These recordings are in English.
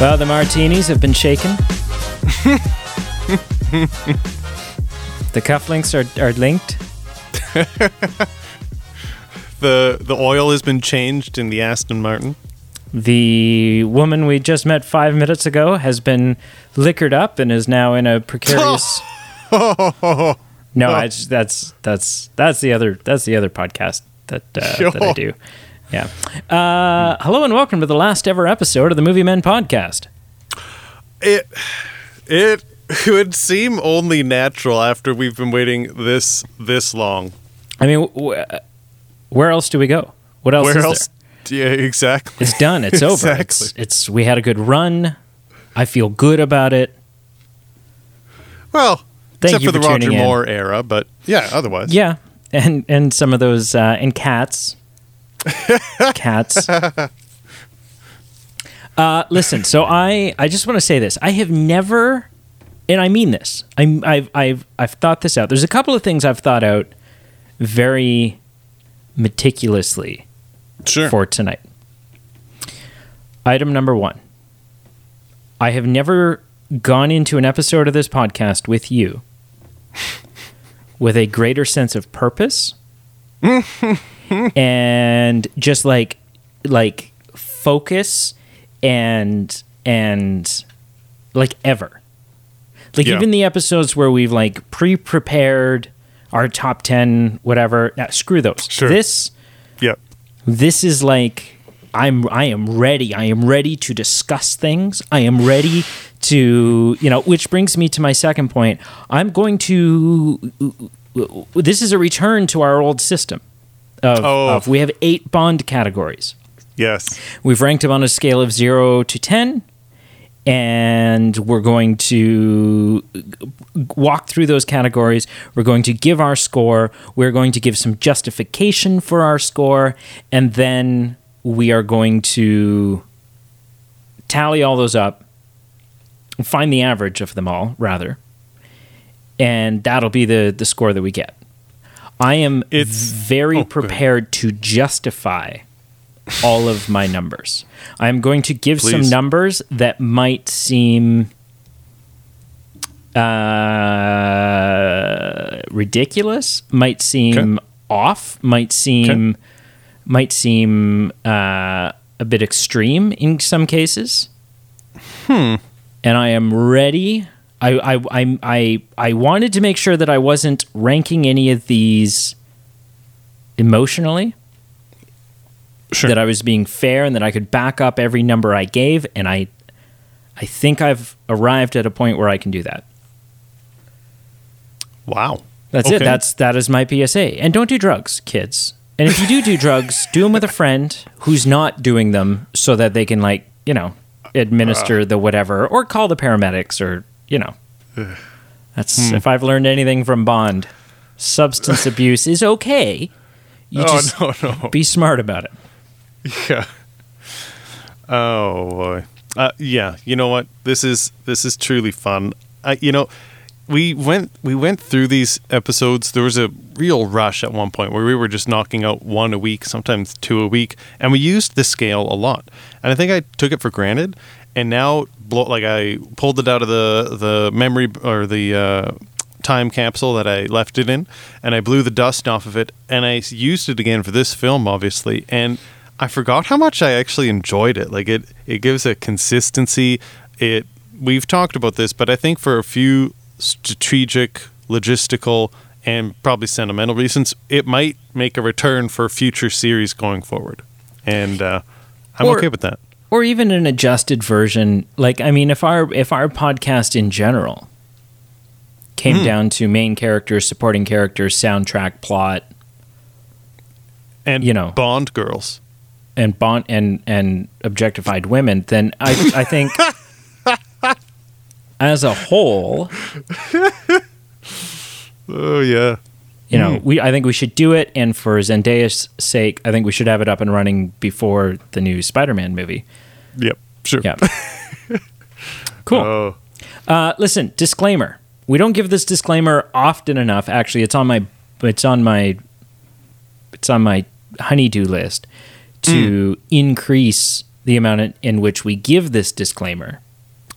Well, the martinis have been shaken. the cufflinks are, are linked. The the oil has been changed in the Aston Martin. The woman we just met five minutes ago has been liquored up and is now in a precarious. no, I just, that's that's that's the other that's the other podcast that uh, that I do. Yeah. Uh, hello and welcome to the last ever episode of the Movie Men podcast. It it would seem only natural after we've been waiting this this long. I mean, wh- where else do we go? What else? Where is else? Yeah, exactly. It's done. It's over. It's, Exactly. it's we had a good run. I feel good about it. Well, Thank except you for the for Roger tuning in. Moore era, but yeah, otherwise. Yeah, and and some of those uh, and cats, cats. Uh, listen, so I I just want to say this. I have never, and I mean this. I'm I've I've I've thought this out. There's a couple of things I've thought out very meticulously Sure. for tonight. Item number one. I have never gone into an episode of this podcast with you with a greater sense of purpose and just like like focus and and like ever. Like Yeah. even the episodes where we've like pre-prepared our top 10 whatever, nah, screw those. Sure. This Yep. this is like I'm I am ready. I am ready to discuss things. I am ready to, you know, which brings me to my second point. I'm going to this is a return to our old system of, Oh. of we have 8 bond categories. Yes. We've ranked them on a scale of 0 to 10 and we're going to walk through those categories. We're going to give our score. We're going to give some justification for our score. And then we are going to tally all those up, find the average of them all, rather. And that'll be the, the score that we get. I am It's- very oh, prepared to justify all of my numbers. I'm going to give some numbers that might seem uh, ridiculous, might seem off, might seem might seem uh, a bit extreme in some cases. Hmm. And I am ready. I I I I, I wanted to make sure that I wasn't ranking any of these emotionally Sure. that I was being fair and that I could back up every number I gave and I I think I've arrived at a point where I can do that. wow. That's it. That's that is my PSA. And don't do drugs, kids. And if you do do drugs, do them with a friend who's not doing them so that they can like, you know, administer uh. the whatever or call the paramedics or, you know. That's if I've learned anything from Bond, substance abuse is okay. You oh just no no. be smart about it. Yeah. Oh boy. Uh, yeah. You know what? This is this is truly fun. I, you know, we went we went through these episodes. There was a real rush at one point where we were just knocking out one a week, sometimes two a week, and we used the scale a lot. And I think I took it for granted. And now, blow, like I pulled it out of the the memory or the. Uh, time capsule that I left it in, and I blew the dust off of it, and I used it again for this film, obviously, and I forgot how much I actually enjoyed it. Like it, it gives a consistency. It we've talked about this, but I think for a few strategic, logistical, and probably sentimental reasons, it might make a return for future series going forward, and uh, I'm Or- okay with that. Or even an adjusted version like i mean if our if our podcast in general came hmm. down to main characters supporting characters soundtrack plot And you know. Bond girls. and bond and and objectified women then i i think as a whole Oh yeah. You know we i think we should do it and for zendaya's sake i think we should have it up and running before the new spider-man movie Yep. Sure. yeah cool Oh. Uh, listen, disclaimer. We don't give this disclaimer often enough. Actually, it's on my it's on my it's on my honeydew list to increase the amount in, in which we give this disclaimer.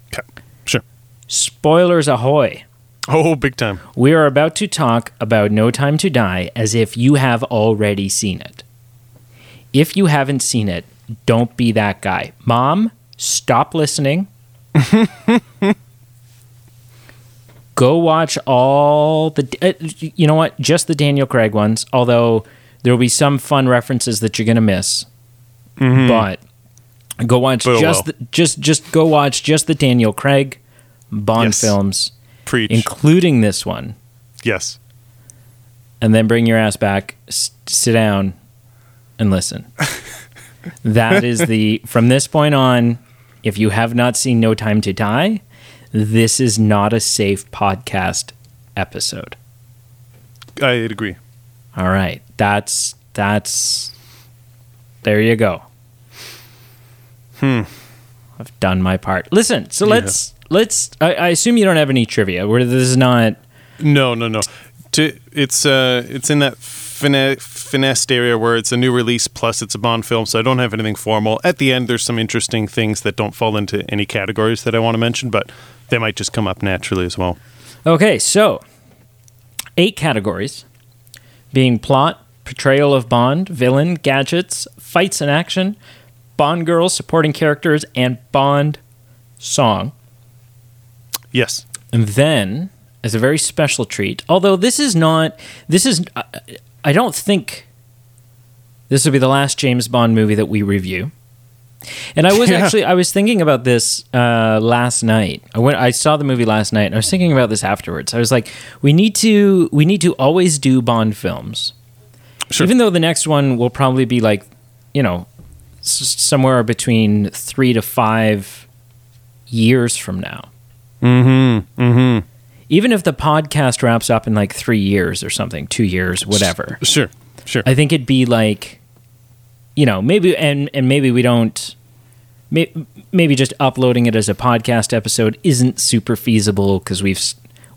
Okay. Sure. Spoilers ahoy! Oh, big time. We are about to talk about No Time to Die as if you have already seen it. If you haven't seen it, don't be that guy. Mom, stop listening. Go watch all the. Uh, you know what? Just the Daniel Craig ones, although there will be some fun references that you're going to miss. But go watch But just well. the, just just go watch just the Daniel Craig Bond Yes. films, Preach. including this one yes. and then bring your ass back, s- sit down, and listen. that is the from this point on. If you have not seen No Time to Die, this is not a safe podcast episode. I agree. All right, that's that's there you go. Hmm. I've done my part. Listen, so let's let's. I, I assume you don't have any trivia. Where this is not. No, no, no. To, it's uh, it's in that fine, finessed area where it's a new release plus it's a Bond film, so I don't have anything formal. At the end, there's some interesting things that don't fall into any categories that I want to mention, but they might just come up naturally as well. Okay, so eight categories being plot, portrayal of Bond, villain, gadgets, fights and action, Bond girls, supporting characters, and Bond song. Yes. And then, as a very special treat, although this is not, this is, I- I don't think this will be the last James Bond movie that we review. And I was Yeah. actually, I was thinking about this uh, last night. I went, I saw the movie last night. And I was thinking about this afterwards. I was like, we need to, we need to always do Bond films, Sure. even though the next one will probably be like, you know, s- somewhere between three to five years from now Mm-hmm. Mm-hmm. even if the podcast wraps up in like three years or something, two years, whatever, Sure. Sure. I think it'd be like, you know, maybe and and maybe we don't, may, maybe just uploading it as a podcast episode isn't super feasible because we've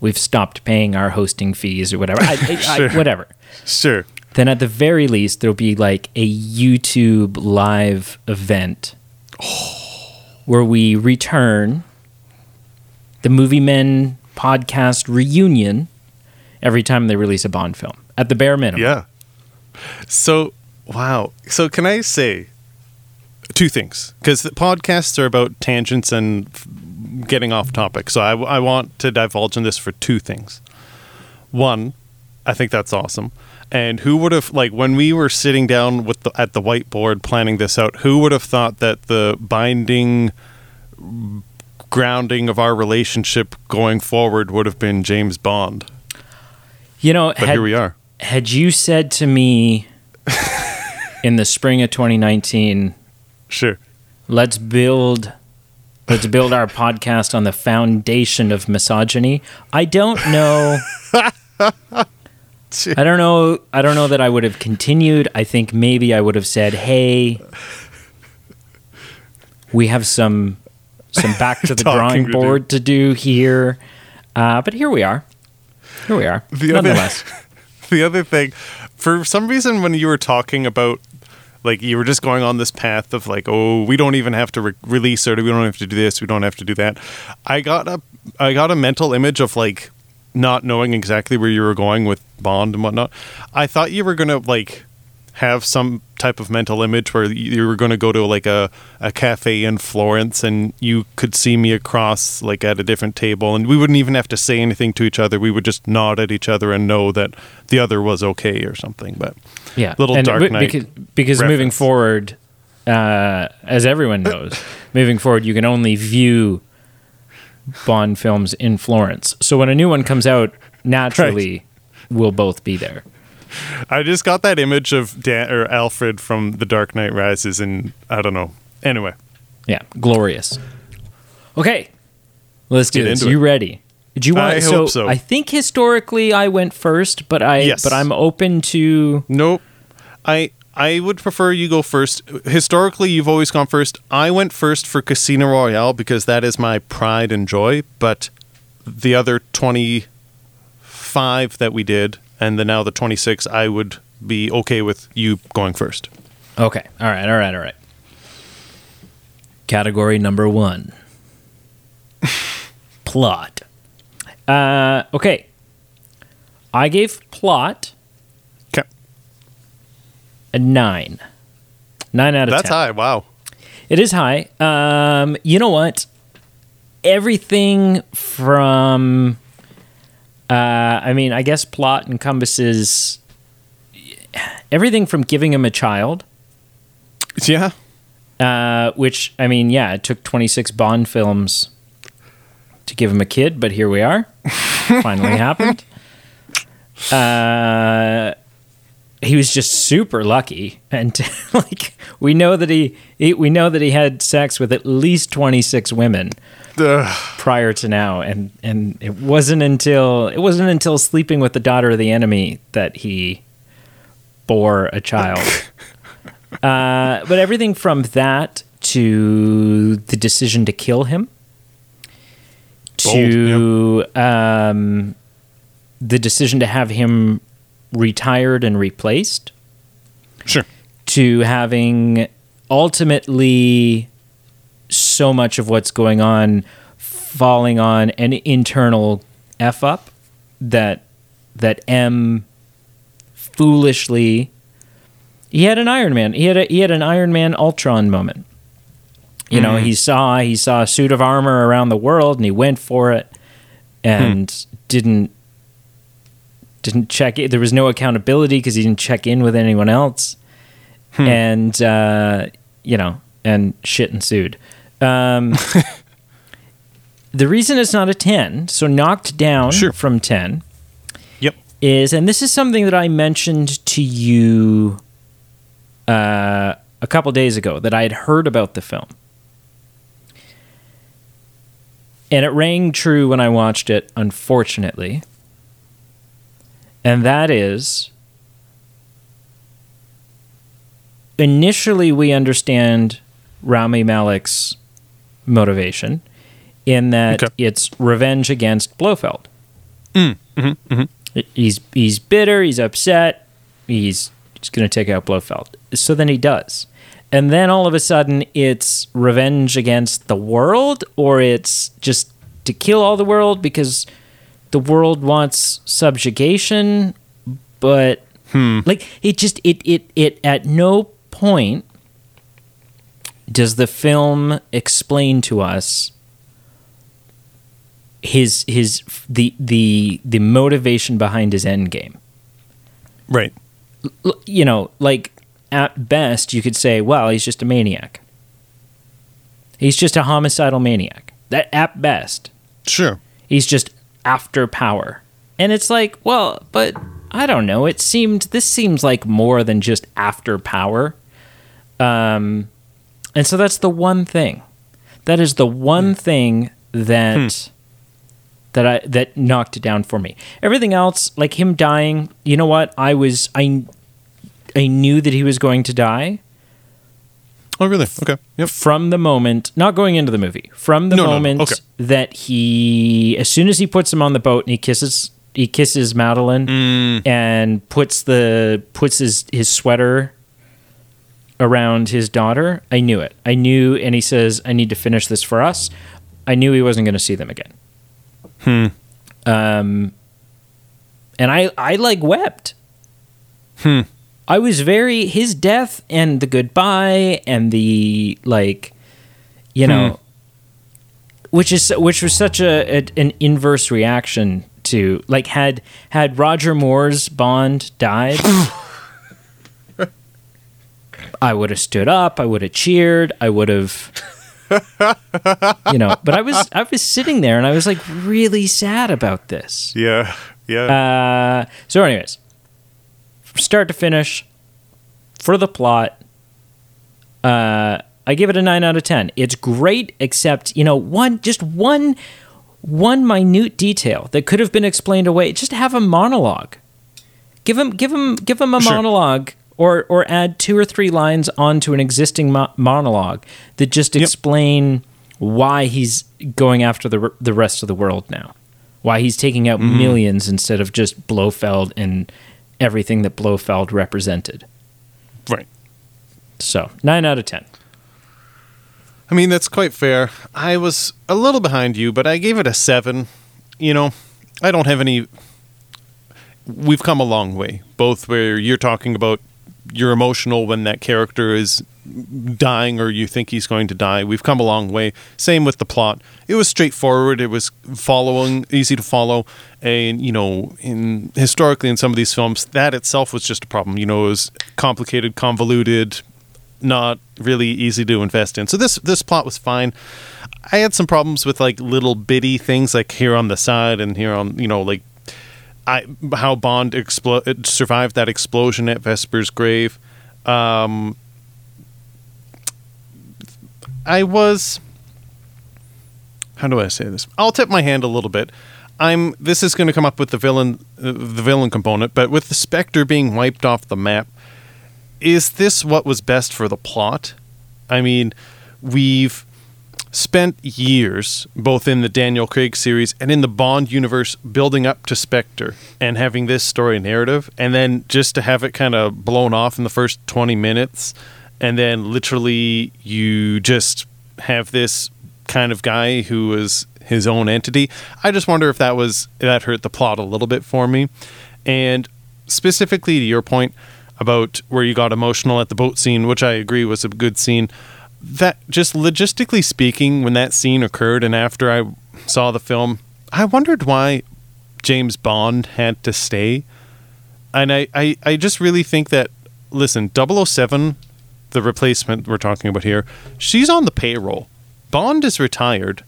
we've stopped paying our hosting fees or whatever. I, Sure. I, whatever. Sure. Then at the very least, there'll be like a YouTube live event where we return the Movie Men podcast reunion every time they release a Bond film, at the bare minimum. Yeah. So, wow. So, can I say two things? Because the podcasts are about tangents and f- getting off topic. So, I, I want to divulge in this for two things. One, I think that's awesome. And who would have like when we were sitting down with the, at the whiteboard planning this out? Who would have thought that the binding grounding of our relationship going forward would have been James Bond? You know, But had, here we are. had you said to me in the spring of 2019, Sure. let's build let's build our podcast on the foundation of misogyny i don't know i don't know i don't know that i would have continued i think maybe i would have said hey we have some some back to the drawing to do. board to do here uh, but here we are here we are The other- nonetheless the other thing, for some reason, when you were talking about, like, you were just going on this path of like, oh, we don't even have to re- release it, or we don't have to do this, we don't have to do that. I got a, I got a mental image of like, not knowing exactly where you were going with Bond and whatnot. I thought you were gonna like have some type of mental image where you were going to go to like a, a cafe in Florence and you could see me across like at a different table and we wouldn't even have to say anything to each other. We would just nod at each other and know that the other was okay or something. But Yeah, Little And Dark Knight because, because moving forward, uh, as everyone knows, moving forward, you can only view Bond films in Florence. So when a new one comes out, naturally, we'll both be there. I just got that image of Dan or Alfred from The Dark Knight Rises and I don't know. Anyway, Yeah, glorious. Okay, let's do Get this. You it. ready? Do you want? I hope so. I think historically I went first, but I Yes. but I'm open to. Nope. I I would prefer you go first. Historically, you've always gone first. I went first for Casino Royale because that is my pride and joy. But the other twenty five that we did, and the now the twenty six, I would be okay with you going first. Okay, all right, all right, all right. Category number one plot. Uh, okay. I gave plot Okay. a nine. Nine out of That's 10. high. Wow. It is high. Um, you know what? Everything from, uh, I mean, I guess plot encompasses everything from giving him a child, Yeah. uh, which, I mean, yeah, it took 26 Bond films to give him a kid, but here we are. Finally happened. Uh, he was just super lucky and like we know that he, he we know that he had sex with at least 26 women. prior to now and and it wasn't until it wasn't until sleeping with the daughter of the enemy that he bore a child uh, but everything from that to the decision to kill him to um, the decision to have him retired and replaced Sure. to having ultimately so much of what's going on falling on an internal f up that that M foolishly he had an Iron Man he had a he had an Iron Man Ultron moment. You know, mm-hmm. he saw he saw a suit of armor around the world and he went for it and hmm. didn't didn't check it. There was no accountability because he didn't check in with anyone else, hmm. and uh, you know, and shit ensued. Um, the reason it's not a ten, so knocked down Sure. from ten, Yep. is, and this is something that I mentioned to you uh, a couple days ago that I had heard about the film. And it rang true when I watched it, unfortunately. And that is initially we understand Rami Malek's motivation in that Okay. it's revenge against Blofeld. Mm, mm-hmm, mm-hmm. He's he's bitter. He's upset. He's he's going to take out Blofeld. So then he does, and then all of a sudden it's revenge against the world, or it's just to kill all the world because the world wants subjugation. But hmm. like it just it it it at no point does the film explain to us his his the the the motivation behind his end game. Right. L- You know, like at best you could say, well, he's just a maniac. He's just a homicidal maniac. That at best, Sure. he's just after power. And it's like, well, but I don't know. It seemed this seems like more than just after power. Um and so that's the one thing. That is the one thing that that I that knocked it down for me. Everything else, like him dying, you know what? I was I I knew that he was going to die Oh, really? Okay. Yep. from the moment, not going into the movie, from the No, no, no. moment Okay. that he, as soon as he puts him on the boat and he kisses, he kisses Madeleine Mm. and puts the puts his his sweater around his daughter. I knew it. I knew, and he says, "I need to finish this for us." I knew he wasn't going to see them again. Hmm. Um, and I I like wept. Hmm. I was very his death and the goodbye and the like, you know, which is which was such a, a an inverse reaction to like had had Roger Moore's Bond died. I would have stood up. I would have cheered. I would have, you know. But I was I was sitting there and I was like really sad about this. Yeah. Yeah. Uh, so, anyways, from start to finish, for the plot, uh, I give it a nine out of ten. It's great, except you know one just one one minute detail that could have been explained away. Just have a monologue. Give him give him give him a Sure. monologue. Or, or add two or three lines onto an existing mo- monologue that just explain why he's going after the the rest of the world now why he's taking out mm-hmm. millions instead of just Blofeld and everything that Blofeld represented. right. So nine out of ten. I mean, that's quite fair. I was a little behind you, but I gave it a seven. You know, I don't have any. We've come a long way, both where you're talking about you're emotional when that character is dying or you think he's going to die. We've come a long way. Same with the plot. It was straightforward. It was following, easy to follow. And, you know, in historically in some of these films, that itself was just a problem. You know, it was complicated, convoluted, not really easy to invest in. So this this plot was fine. I had some problems with like little bitty things like here on the side and here on, you know, like I how Bond explo- survived that explosion at Vesper's grave. Um, I was. How do I say this? I'll tip my hand a little bit. I'm. This is going to come up with the villain, uh, the villain component, but with the Spectre being wiped off the map, is this what was best for the plot? I mean, we've spent years, both in the Daniel Craig series and in the Bond universe, building up to Spectre and having this story narrative, and then just to have it kind of blown off in the first 20 minutes, and then literally you just have this kind of guy who is his own entity. I just wonder if that was that hurt the plot a little bit for me. And specifically to your point about where you got emotional at the boat scene, which I agree was a good scene that just logistically speaking, when that scene occurred and after I saw the film, I wondered why James Bond had to stay. And I, I, I just really think that, listen, 007, the replacement we're talking about here, she's on the payroll. Bond is retired.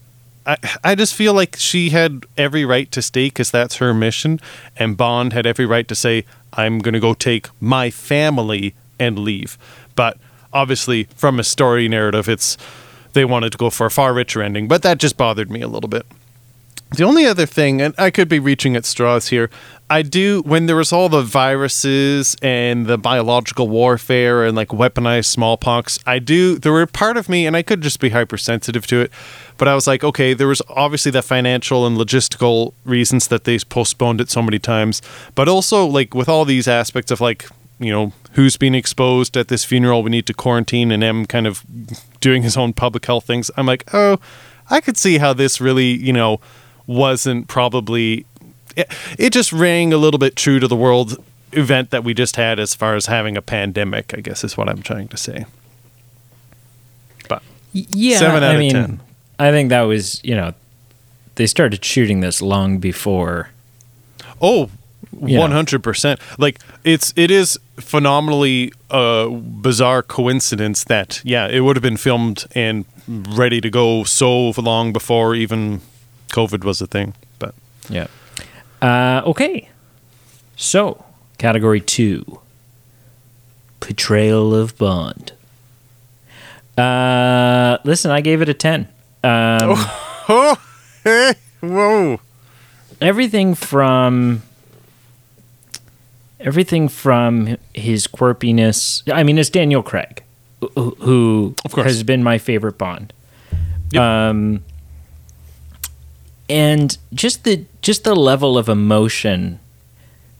I, I just feel like she had every right to stay because that's her mission. And Bond had every right to say, I'm going to go take my family and leave. But obviously from a story narrative it's they wanted to go for a far richer ending but that just bothered me a little bit. The only other thing and i could be reaching at straws here i do when there was all the viruses and the biological warfare and like weaponized smallpox i do there were part of me and i could just be hypersensitive to it but i was like okay there was obviously the financial and logistical reasons that they postponed it so many times but also like with all these aspects of like you know, who's been exposed at this funeral. We need to quarantine, and M kind of doing his own public health things. I'm like, oh, I could see how this really, you know, wasn't probably. It, it just rang a little bit true to the world event that we just had as far as having a pandemic, I guess is what I'm trying to say. But yeah, seven out I of mean, ten. I think that was, you know, they started shooting this long before. Oh, one hundred percent. Like it's it is phenomenally uh, bizarre coincidence that yeah, it would have been filmed and ready to go so long before even COVID was a thing. But yeah. Uh, okay. So category two, portrayal of Bond. Uh, listen, I gave it a ten. Um, oh, hey, whoa! Everything from everything from his quirkiness. I mean, it's Daniel Craig, who has been my favorite Bond. Yep. Um, and just the just the level of emotion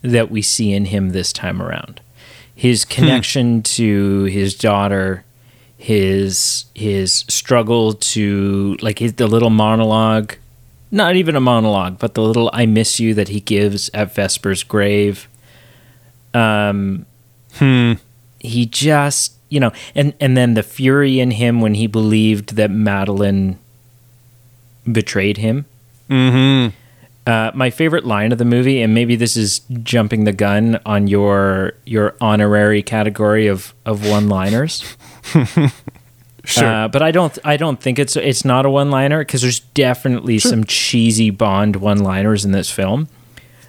that we see in him this time around, his hmm. connection hmm. to his daughter, his his struggle to like his, the little monologue, not even a monologue, but the little "I miss you" that he gives at Vesper's grave um, hmm. He just, you know, and and then the fury in him when he believed that Madeleine betrayed him. Mm-hmm. Uh, my favorite line of the movie, and maybe this is jumping the gun on your your honorary category of of one liners. Sure. Uh, but I don't I don't think it's it's not a one liner because there's definitely sure. some cheesy Bond one liners in this film.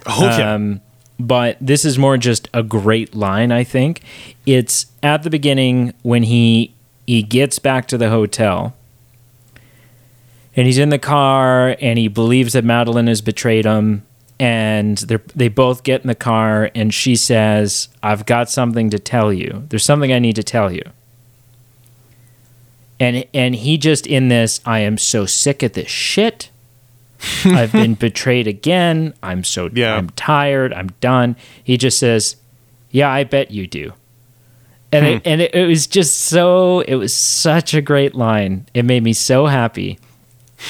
Oh yeah. Um, but this is more just a great line, I think. It's at the beginning when he he gets back to the hotel and he's in the car and he believes that Madeleine has betrayed him and they they both get in the car and she says, "I've got something to tell you. There's something I need to tell you." And and he just in this, I am so sick of this shit. I've been betrayed again. I'm so yeah. I'm tired. I'm done. He just says, "Yeah, I bet you do." and it, and it, it was just so it was such a great line. It made me so happy.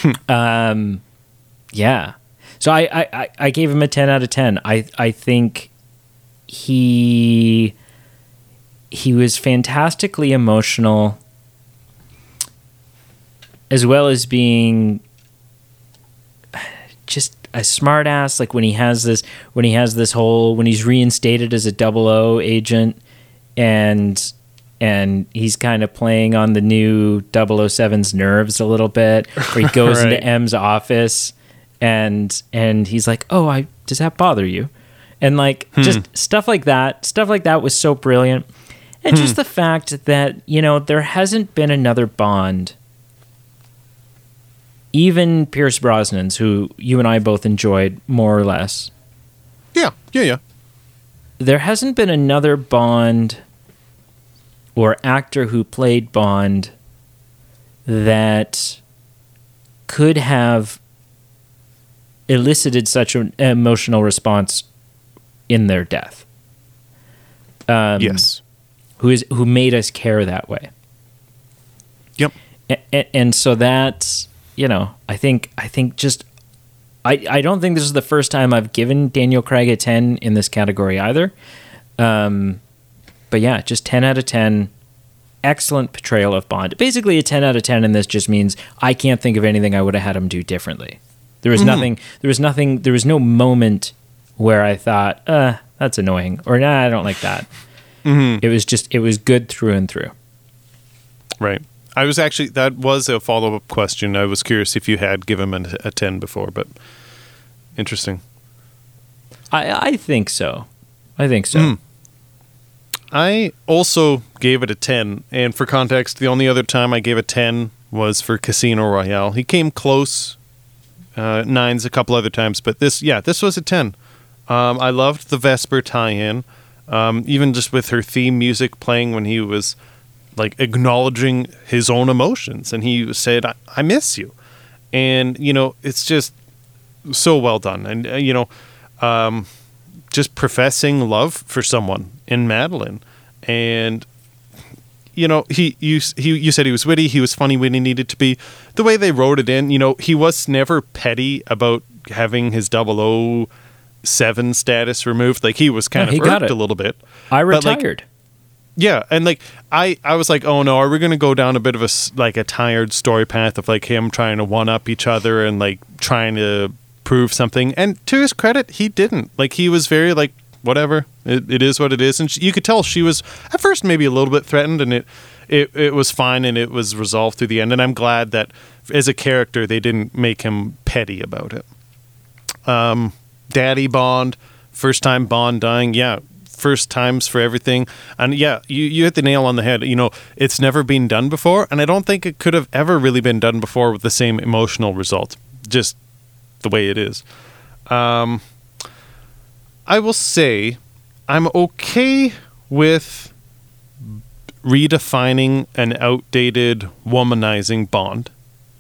um, yeah. So I, I, I- I gave him a ten out of ten. I I think he he was fantastically emotional as well as being just a smartass like when he has this when he has this whole when he's reinstated as a double O agent and and he's kind of playing on the new 007's nerves a little bit where he goes Right. into M's office and and he's like oh I does that bother you? And like hmm. just stuff like that stuff like that was so brilliant. And just hmm. the fact that you know there hasn't been another Bond even Pierce Brosnan's, who you and I both enjoyed more or less, Yeah, yeah, yeah. there hasn't been another Bond or actor who played Bond that could have elicited such an emotional response in their death. Um, yes. who is who made us care that way. Yep. and, and so that's you know i think i think just I, I don't think this is the first time I've given Daniel Craig a 10 in this category either. Um, but yeah, just 10 out of 10. Excellent portrayal of Bond. Basically, a 10 out of 10 in this just means I can't think of anything I would have had him do differently. There was nothing, there was nothing, there was no moment where I thought, uh, that's annoying, or nah, I don't like that. It was just, it was good through and through. Right. I was actually that was a follow up question. I was curious if you had given him a, a ten before, but interesting. I, I think so. I think so. Mm. I also gave it a 10. And for context, the only other time I gave a 10 was for Casino Royale. He came close, uh, nines a couple other times, but this, yeah, this was a 10. Um, I loved the Vesper tie in, um, even just with her theme music playing when he was like acknowledging his own emotions. And he said, I, I miss you. And, you know, it's just so well done. And, uh, you know, um, just professing love for someone in Madeleine, and you know he you he you said he was witty, he was funny when he needed to be. The way they wrote it in, you know, he was never petty about having his 007 status removed. Like he was kind No, he of irked it. a little bit. I But, like, retired. Yeah, and like I, I was like, oh no, are we to go down a bit of a like a tired story path of like him trying to one up each other and like trying to prove something? And to his credit, he didn't. Like he was very like whatever, it, it is what it is, and she, you could tell she was at first maybe a little bit threatened, and it, it it was fine and it was resolved through the end. And I'm glad that as a character they didn't make him petty about it. Um, Daddy Bond, first time Bond dying, yeah, first times for everything. And yeah, you, you hit the nail on the head. You know, it's never been done before, and I don't think it could have ever really been done before with the same emotional result. Just the way it is. Um, I will say I'm okay with redefining an outdated womanizing Bond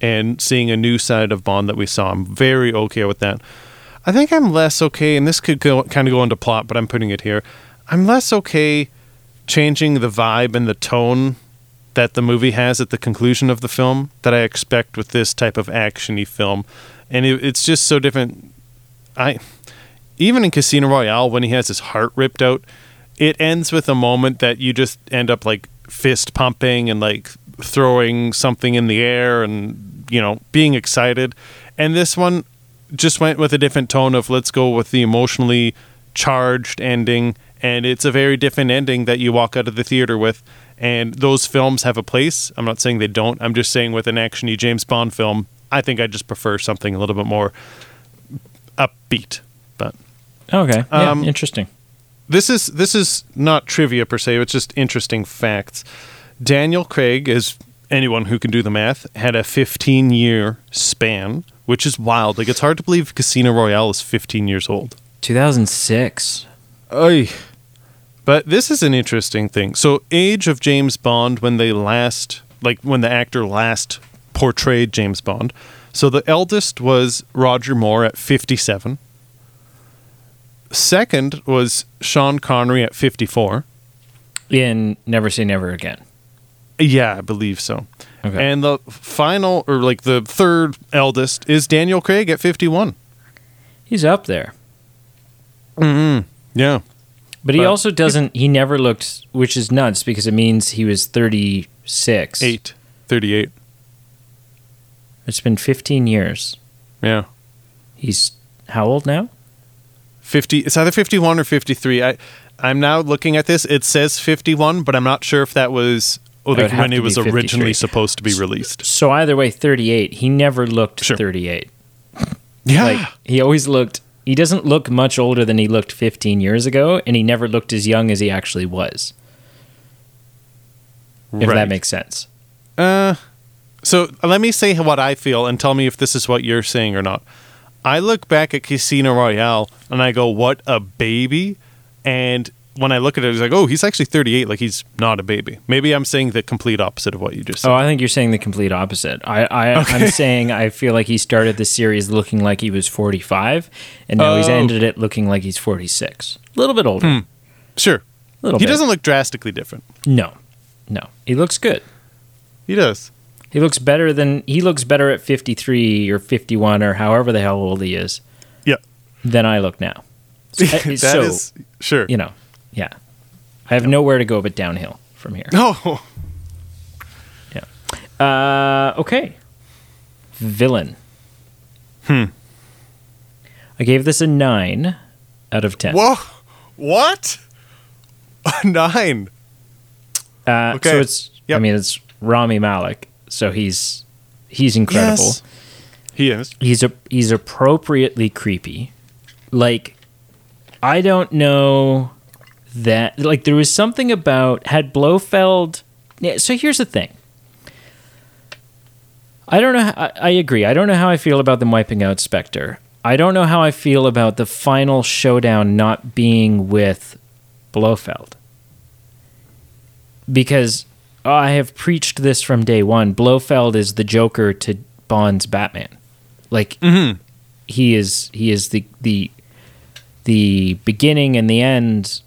and seeing a new side of Bond that we saw. I'm very okay with that. I think I'm less okay, and this could go, kind of go into plot, but I'm putting it here. I'm less okay changing the vibe and the tone that the movie has at the conclusion of the film that I expect with this type of actiony film, and it, it's just so different. I even in Casino Royale when he has his heart ripped out, it ends with a moment that you just end up like fist pumping and like throwing something in the air and you know being excited. And this one just went with a different tone of let's go with the emotionally charged ending and it's a very different ending that you walk out of the theater with and those films have a place i'm not saying they don't i'm just saying with an actiony james bond film i think i just prefer something a little bit more upbeat but Okay. Yeah, Um, interesting. this is this is not trivia per se it's just interesting facts daniel craig as anyone who can do the math had a 15 year span which is wild like it's hard to believe casino royale is 15 years old 2006. Oy. But this is an interesting thing. So, age of James Bond when they last, like when the actor last portrayed James Bond. So, the eldest was Roger Moore at 57. Second was Sean Connery at 54. in Never Say Never Again. Yeah, I believe so. Okay. And the final, or like the third eldest, is Daniel Craig at 51. He's up there. Mm-hmm. Yeah. But he But- also doesn't, he never looked, which is nuts because it means he was 36. Eight. 38. It's been 15 years. Yeah. He's how old now? 50. It's either 51 or 53. I, I'm now looking at this. It says 51, but I'm not sure if that was oh, like when it was originally supposed to be released. So either way, 38. He never looked Sure. 38. Yeah. Like he always looked, he doesn't look much older than he looked 15 years ago, and he never looked as young as he actually was. If Right. that makes sense. Uh, so let me say what I feel and tell me if this is what you're saying or not. I look back at Casino Royale and I go, "What a baby!" And when I look at it, it's like, "Oh, he's actually 38. Like he's not a baby." Maybe I'm saying the complete opposite of what you just oh, said. Oh, I think you're saying the complete opposite. I, I I'm saying I feel like he started the series looking like he was 45, and now he's Oh. ended it looking like he's 46. A little bit older. Hmm. Sure. A Little he bit. doesn't look drastically different. No, no, he looks good. He does. He looks better than he looks better at 53 or 51 or however the hell old he is Yeah. than I look now. So, That is so, sure. you know, yeah, I have nowhere to go but downhill from here. No. Yeah. Uh, okay. Villain. Hmm. I gave this a nine out of ten. whoa, what? A nine. Uh, Okay. So it's. I mean, it's Rami Malek, so he's he's incredible. Yes. He is. He's a he's appropriately creepy. Like, I don't know that. Like, there was something about had Blofeld. So here's the thing. I don't know. How, I, I agree. I don't know how I feel about them wiping out Spectre. I don't know how I feel about the final showdown not being with Blofeld. Because I have preached this from day one. Blofeld is the Joker to Bond's Batman. Like mm-hmm. he is he is the the the beginning and the end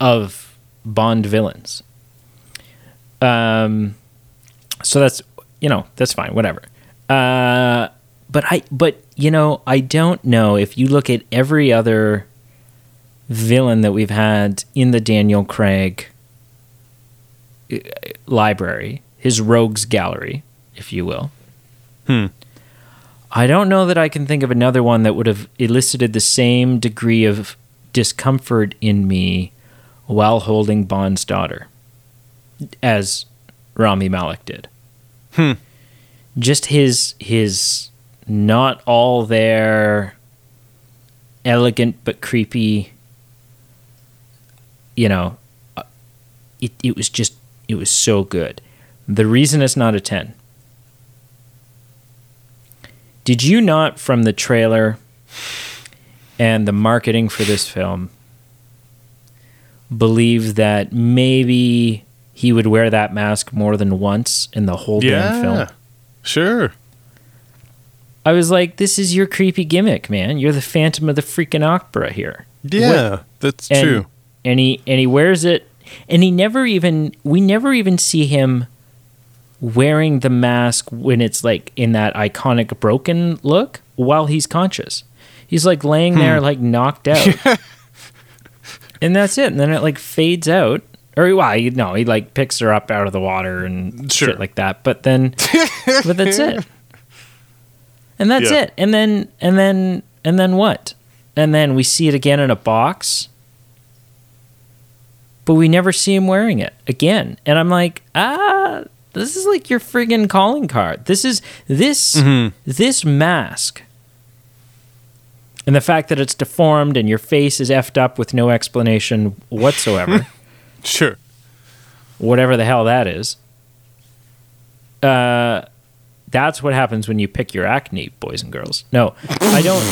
of Bond villains. Um so that's you know, that's fine, whatever. Uh but I but you know, I don't know if you look at every other villain that we've had in the Daniel Craig uh, library, his rogues gallery, if you will. Hmm. I don't know that I can think of another one that would have elicited the same degree of discomfort in me while holding Bond's daughter as Rami Malek did. Hmm. Just his his not all there elegant but creepy you know uh, it, it was just it was so good. The reason it's not a 10 did you not, from the trailer and the marketing for this film, believe that maybe he would wear that mask more than once in the whole damn film? Sure. I was like, this is your creepy gimmick, man. You're the Phantom of the freaking Opera here. Yeah, that's and, true. And he and he wears it, and he never even we never even see him wearing the mask when it's like in that iconic broken look while he's conscious. He's like laying Hmm. there like knocked out, and that's it. And then it like fades out. Or well, you no, he like picks her up out of the water and Sure. shit like that. But then, but that's it. And that's Yeah. it. And then and then and then what? And then we see it again in a box. But we never see him wearing it again. And I'm like, ah, this is like your friggin' calling card. This is this this mask. And the fact that it's deformed and your face is effed up with no explanation whatsoever, Sure. whatever the hell that is. Uh that's what happens when you pick your acne, boys and girls. No, I don't.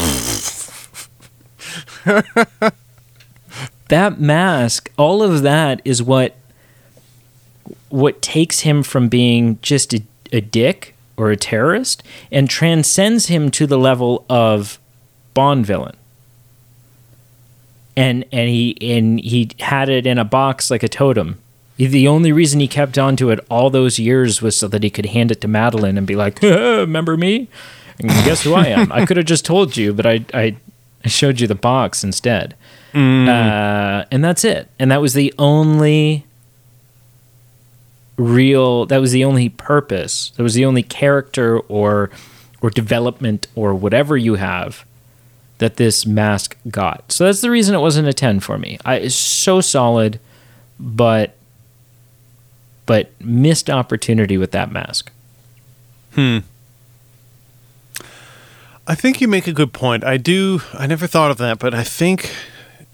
that mask, all of that is what what takes him from being just a, a dick or a terrorist and transcends him to the level of Bond villain. And and he and he had it in a box like a totem The only reason he kept on to it all those years was so that he could hand it to Madeleine and be like, "Remember me? And guess who I am? I could have just told you, but I I, I showed you the box instead." Uh, and that's it. And that was the only real. That was the only purpose. That was the only character or or development or whatever you have that this mask got. So that's the reason it wasn't a ten for me. I so solid, but but missed opportunity with that mask. Hmm. I think you make a good point. I do. I never thought of that, but I think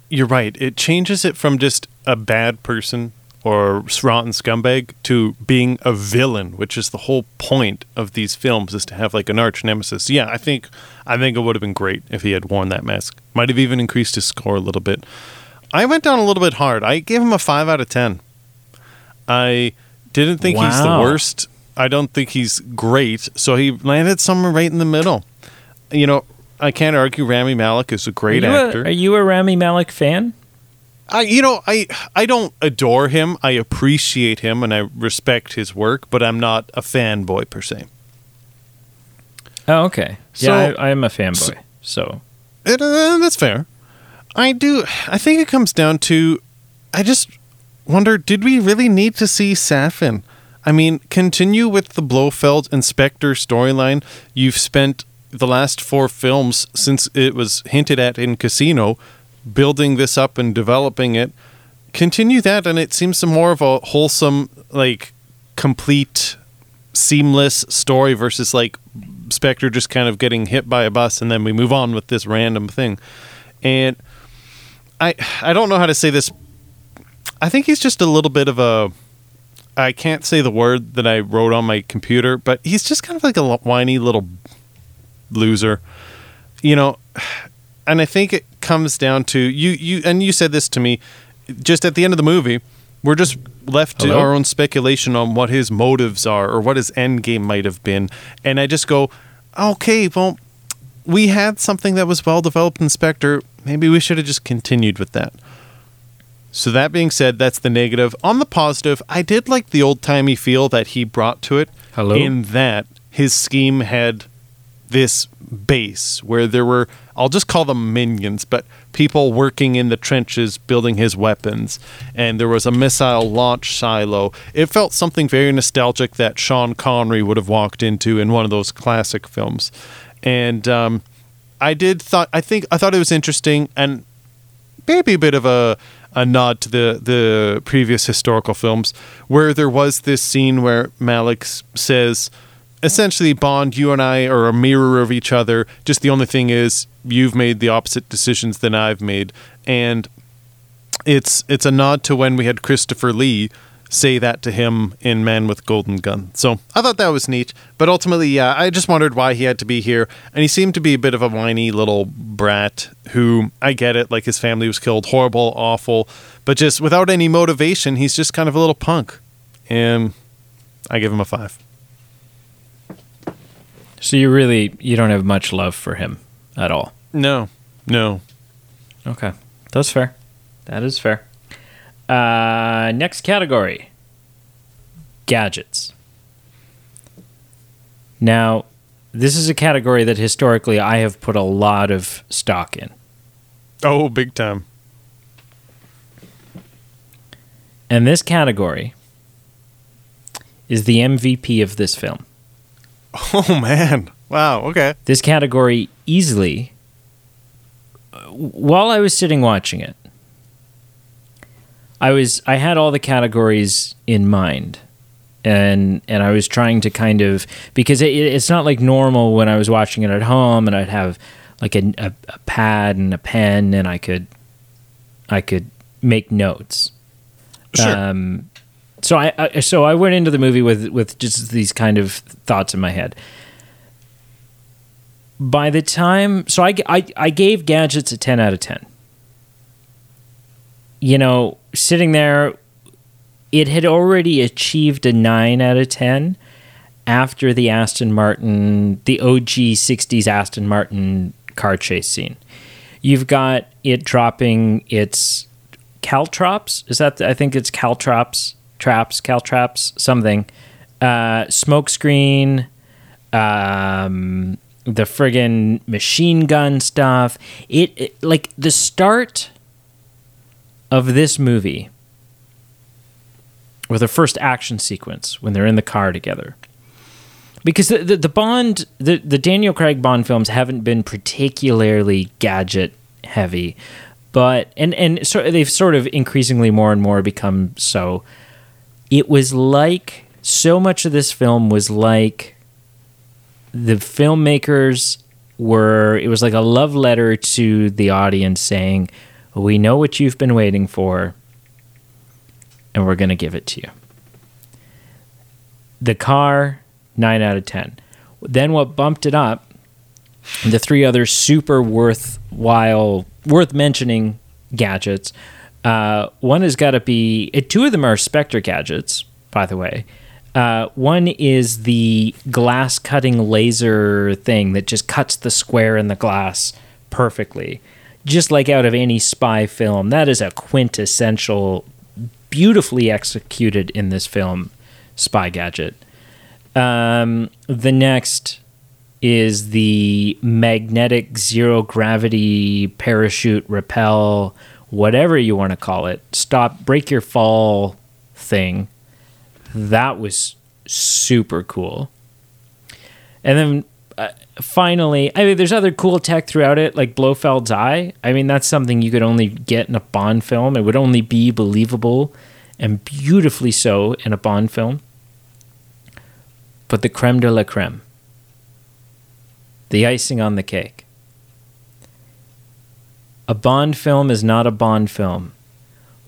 you're right. It changes it from just a bad person or rotten scumbag to being a villain, which is the whole point of these films is to have like an arch nemesis. Yeah, I think I think it would have been great if he had worn that mask. Might have even increased his score a little bit. I went down a little bit hard. I gave him a five out of ten. I didn't think he's the worst. I don't think he's great. So he landed somewhere right in the middle. You know, I can't argue Rami Malek is a great are actor. A, are you a Rami Malek fan? I, you know, I I don't adore him. I appreciate him and I respect his work, but I'm not a fanboy per se. Oh, okay. So- yeah, I, am a fanboy. So, It, uh, that's fair. I do. I think it comes down to. I just wonder: Did we really need to see Safin? I mean, continue with the Blofeld Spectre storyline. You've spent the last four films since it was hinted at in Casino, building this up and developing it. Continue that, and it seems some more of a wholesome, like complete, seamless story versus like Spectre just kind of getting hit by a bus and then we move on with this random thing. And I I don't know how to say this. I think he's just a little bit of a I can't say the word that I wrote on my computer, but he's just kind of like a whiny little loser. You know, and I think it comes down to you you and you said this to me just at the end of the movie. We're just left to Hello? our own speculation on what his motives are or what his end game might have been. And I just go, okay, well, we had something that was well developed in Spectre. Maybe we should have just continued with that. So that being said, that's the negative. On the positive, I did like the old timey feel that he brought to it. Hello? In that his scheme had this base where there were I'll just call them minions, but people working in the trenches building his weapons, and there was a missile launch silo. It felt something very nostalgic that Sean Connery would have walked into in one of those classic films. And um, I did thought I think I thought it was interesting and maybe a bit of a a nod to the the previous historical films where there was this scene where Malek says essentially Bond you and I are a mirror of each other just the only thing is you've made the opposite decisions than I've made and it's it's a nod to when we had Christopher Lee say that to him in Man with Golden Gun. So I thought that was neat. But ultimately, yeah, I just wondered why he had to be here. And he seemed to be a bit of a whiny little brat who I get it, like his family was killed, horrible, awful, but just without any motivation, he's just kind of a little punk. And I give him a five. So you really you don't have much love for him at all. No, no. Okay, that's fair. That is fair. Uh, next category: gadgets. Now, this is a category that historically I have put a lot of stock in. Oh, big time. And this category is the MVP of this film. Oh, man. Wow, okay. This category easily, uh, while I was sitting watching it, I was I had all the categories in mind, and and I was trying to kind of because it, it's not like normal when I was watching it at home and I'd have like a, a, a pad and a pen and I could I could make notes. Sure. Um, so I, I so I went into the movie with with just these kind of thoughts in my head. By the time, so I, I, I gave gadgets a ten out of ten. You know, sitting there, it had already achieved a nine out of ten after the Aston Martin, the OG '60s Aston Martin car chase scene. You've got it dropping its caltrops. Is that I think it's caltrops traps, caltraps, something. Uh, smoke screen, um, the friggin' machine gun stuff. It, it like the start of this movie or the first action sequence when they're in the car together. Because the, the, the Bond, the, the Daniel Craig Bond films haven't been particularly gadget heavy, but and and so they've sort of increasingly more and more become so. It was like so much of this film was like the filmmakers were it was like a love letter to the audience saying we know what you've been waiting for and we're going to give it to you. The car 9 out of 10 then what bumped it up the three other super worthwhile worth mentioning gadgets uh, one has got to be two of them are spectre gadgets by the way uh, one is the glass cutting laser thing that just cuts the square in the glass perfectly, just like out of any spy film. That is a quintessential, beautifully executed in this film spy gadget. Um, the next is the magnetic zero gravity parachute repel, whatever you want to call it, stop, break your fall thing that was super cool. And then uh, finally, I mean, there's other cool tech throughout it, like Blofeld's eye. I mean, that's something you could only get in a Bond film. It would only be believable and beautifully so in a Bond film. But the creme de la creme, the icing on the cake. A Bond film is not a Bond film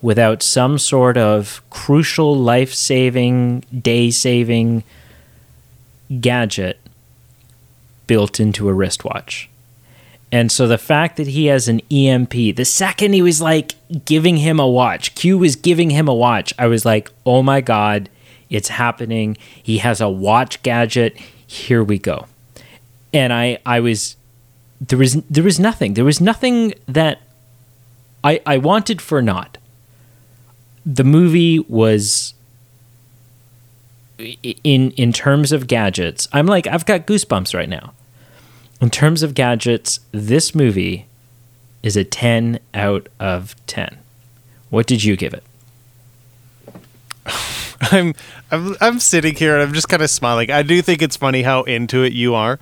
without some sort of crucial life saving, day saving gadget built into a wristwatch. And so the fact that he has an EMP, the second he was like giving him a watch, Q was giving him a watch, I was like, oh my God, it's happening. He has a watch gadget. Here we go. And I, I was, there was, there was nothing. There was nothing that I, I wanted for not the movie was in in terms of gadgets. I'm like I've got goosebumps right now. In terms of gadgets, this movie is a 10 out of 10. What did you give it? I'm I'm I'm sitting here and I'm just kind of smiling. I do think it's funny how into it you are.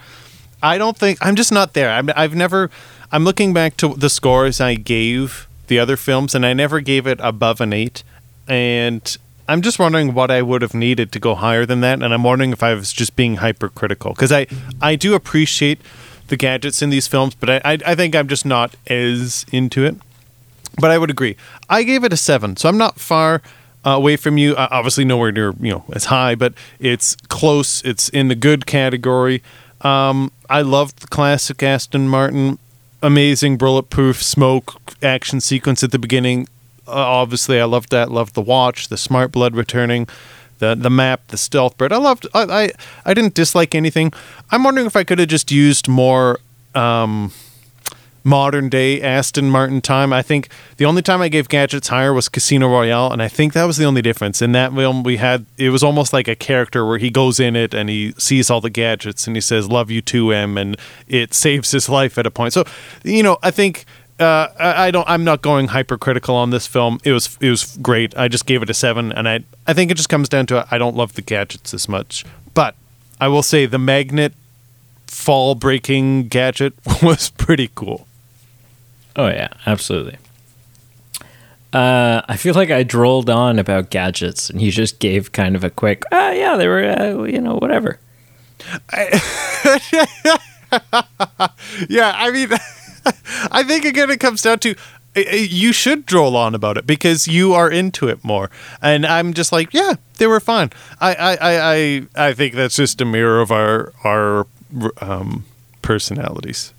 I don't think I'm just not there. I'm, I've never. I'm looking back to the scores I gave the other films, and I never gave it above an eight. And I'm just wondering what I would have needed to go higher than that. And I'm wondering if I was just being hypercritical because I I do appreciate the gadgets in these films, but I, I I think I'm just not as into it. But I would agree. I gave it a seven, so I'm not far. Uh, away from you. Uh, obviously, nowhere near you know as high, but it's close. It's in the good category. Um, I love the classic Aston Martin amazing bulletproof smoke action sequence at the beginning. Uh, obviously, I loved that. Loved the watch, the smart blood returning, the the map, the stealth bird. I loved. I I, I didn't dislike anything. I'm wondering if I could have just used more. Um, modern day Aston Martin time. I think the only time I gave gadgets higher was Casino Royale, and I think that was the only difference. In that film, we had it was almost like a character where he goes in it and he sees all the gadgets and he says "Love you too, M," and it saves his life at a point. So, you know, I think. Uh, I don't. I'm not going hypercritical on this film. It was. It was great. I just gave it a seven, and I. I think it just comes down to I don't love the gadgets as much, but I will say the magnet fall breaking gadget was pretty cool. Oh yeah, absolutely. Uh, I feel like I drolled on about gadgets, and you just gave kind of a quick, ah, yeah, they were, uh, you know, whatever. I, yeah, I mean, I think again it comes down to you should droll on about it because you are into it more, and I'm just like, yeah, they were fine. I, I, I, I think that's just a mirror of our our um, personalities.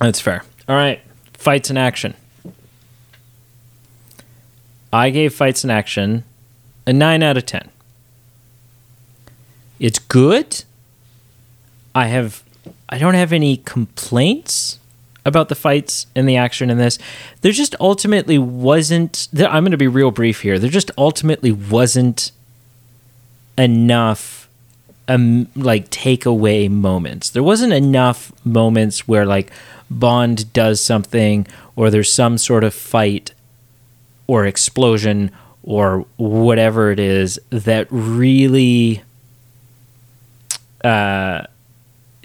That's fair. All right. Fights in action. I gave Fights in Action a 9 out of 10. It's good. I have I don't have any complaints about the fights and the action in this. There just ultimately wasn't. I'm going to be real brief here. There just ultimately wasn't enough um like takeaway moments. There wasn't enough moments where like Bond does something or there's some sort of fight or explosion or whatever it is that really uh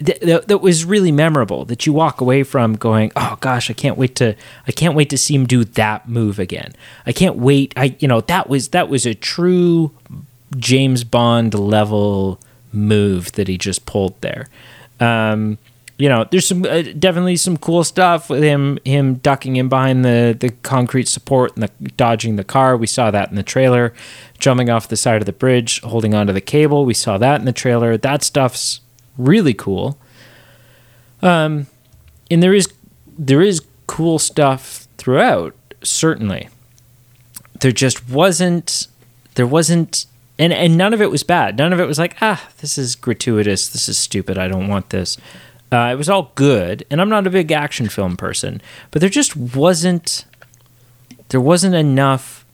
th- that, that was really memorable that you walk away from going oh gosh i can't wait to i can't wait to see him do that move again. I can't wait i you know that was that was a true james bond level move that he just pulled there. Um you know there's some uh, definitely some cool stuff with him him ducking in behind the the concrete support and the dodging the car. We saw that in the trailer. Jumping off the side of the bridge holding onto the cable. We saw that in the trailer. That stuff's really cool. Um and there is there is cool stuff throughout certainly. There just wasn't there wasn't and and none of it was bad. None of it was like ah this is gratuitous. This is stupid. I don't want this uh, it was all good and i'm not a big action film person but there just wasn't there wasn't enough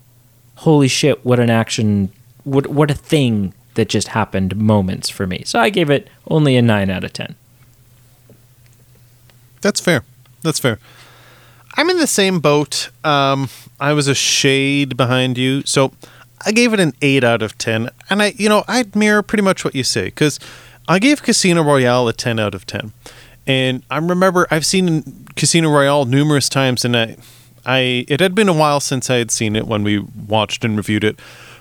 holy shit what an action what what a thing that just happened moments for me so i gave it only a 9 out of 10 That's fair. That's fair. I'm in the same boat. Um, I was a shade behind you, so I gave it an eight out of ten. And I, you know, I'd mirror pretty much what you say because I gave Casino Royale a ten out of ten. And I remember I've seen Casino Royale numerous times, and I, I, it had been a while since I had seen it when we watched and reviewed it,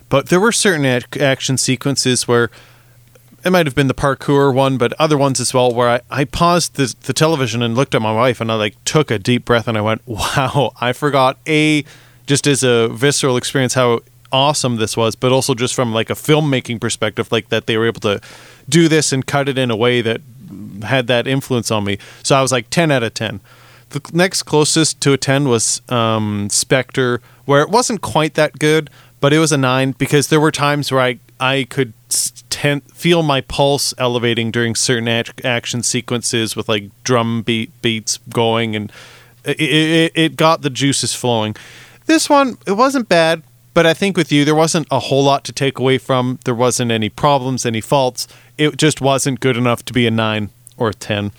but there were certain ac- action sequences where it might have been the parkour one, but other ones as well, where I, I paused the, the television and looked at my wife and I like took a deep breath and I went, wow, I forgot A, just as a visceral experience, how awesome this was, but also just from like a filmmaking perspective, like that they were able to do this and cut it in a way that had that influence on me. So I was like 10 out of 10. The next closest to a 10 was um, Spectre, where it wasn't quite that good, but it was a 9 because there were times where I, I could ten- feel my pulse elevating during certain ac- action sequences with like drum beat beats going and it, it, it got the juices flowing. This one, it wasn't bad, but I think with you, there wasn't a whole lot to take away from. There wasn't any problems, any faults. It just wasn't good enough to be a 9 or a 10.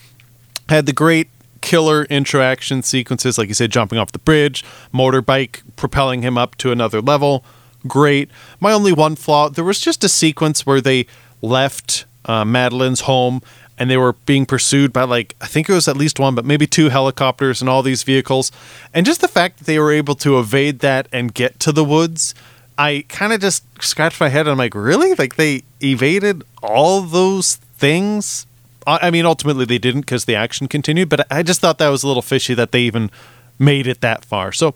Had the great killer interaction sequences, like you said, jumping off the bridge, motorbike propelling him up to another level. Great. My only one flaw, there was just a sequence where they left uh, Madeleine's home and they were being pursued by like I think it was at least one, but maybe two helicopters and all these vehicles. And just the fact that they were able to evade that and get to the woods, I kind of just scratched my head and I'm like, really? Like they evaded all those things? I mean, ultimately they didn't because the action continued, but I just thought that was a little fishy that they even made it that far. So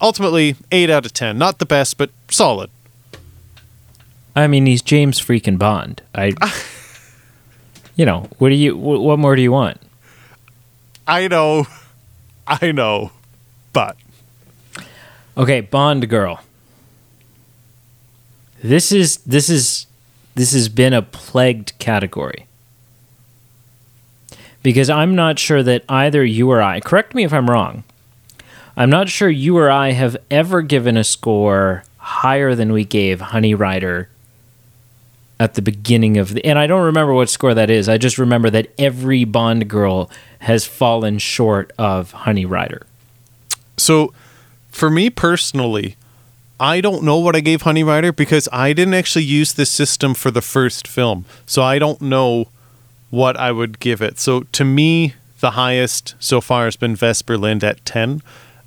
ultimately, eight out of ten. Not the best, but solid. I mean, he's James freaking Bond. I, you know, what do you? What more do you want? I know, I know, but Okay, Bond girl. This is this is this has been a plagued category. Because I'm not sure that either you or I, correct me if I'm wrong. I'm not sure you or I have ever given a score higher than we gave Honey Rider at the beginning of the and I don't remember what score that is. I just remember that every Bond girl has fallen short of Honey Rider. So, for me personally, I don't know what I gave Honey Rider because I didn't actually use this system for the first film. So, I don't know what I would give it. So, to me, the highest so far has been Vesper Lynd at 10.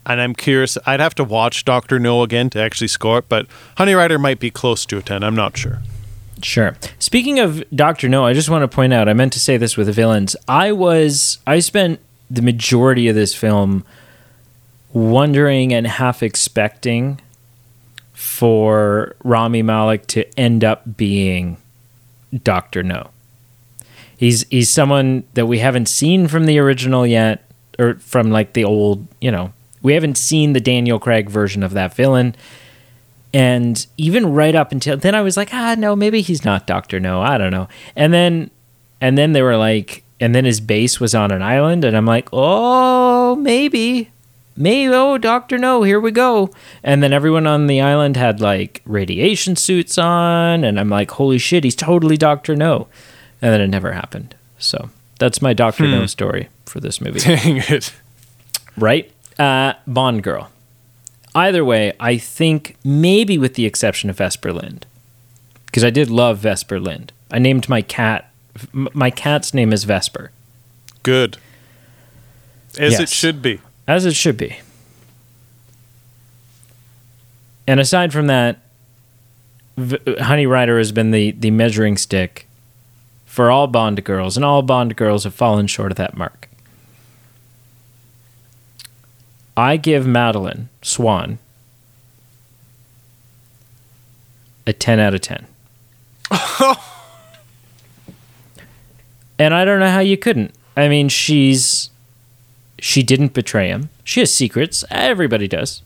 And I'm curious, I'd have to watch Dr. No again to actually score it, but Honey Rider might be close to a 10. I'm not sure. Sure. Speaking of Doctor No, I just want to point out. I meant to say this with the villains. I was. I spent the majority of this film wondering and half expecting for Rami Malek to end up being Doctor No. He's he's someone that we haven't seen from the original yet, or from like the old. You know, we haven't seen the Daniel Craig version of that villain. And even right up until then, I was like, ah, no, maybe he's not Doctor No. I don't know. And then, and then they were like, and then his base was on an island, and I'm like, oh, maybe, maybe, oh, Doctor No, here we go. And then everyone on the island had like radiation suits on, and I'm like, holy shit, he's totally Doctor No. And then it never happened. So that's my Doctor No story for this movie. Dang it. right? Uh, Bond girl. Either way, I think maybe with the exception of Vesper Lynd, because I did love Vesper Lynd. I named my cat. My cat's name is Vesper, Good. As it should be. As it should be. And aside from that, v- Honey Rider has been the the measuring stick for all Bond girls, and all Bond girls have fallen short of that mark. I give Madeleine Swann a 10 out of 10. and I don't know how you couldn't. I mean, she's she didn't betray him. She has secrets. Everybody does.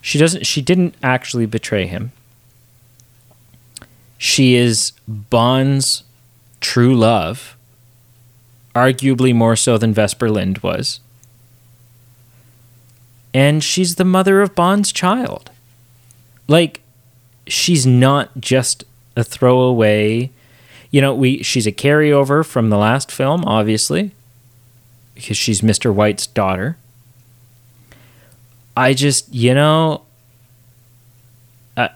She doesn't she didn't actually betray him. She is Bond's true love, arguably more so than Vesper Lynd was. And she's the mother of Bond's child. Like, she's not just a throwaway. You know, we she's a carryover from the last film, obviously, because she's Mr. White's daughter. I just, you know, I,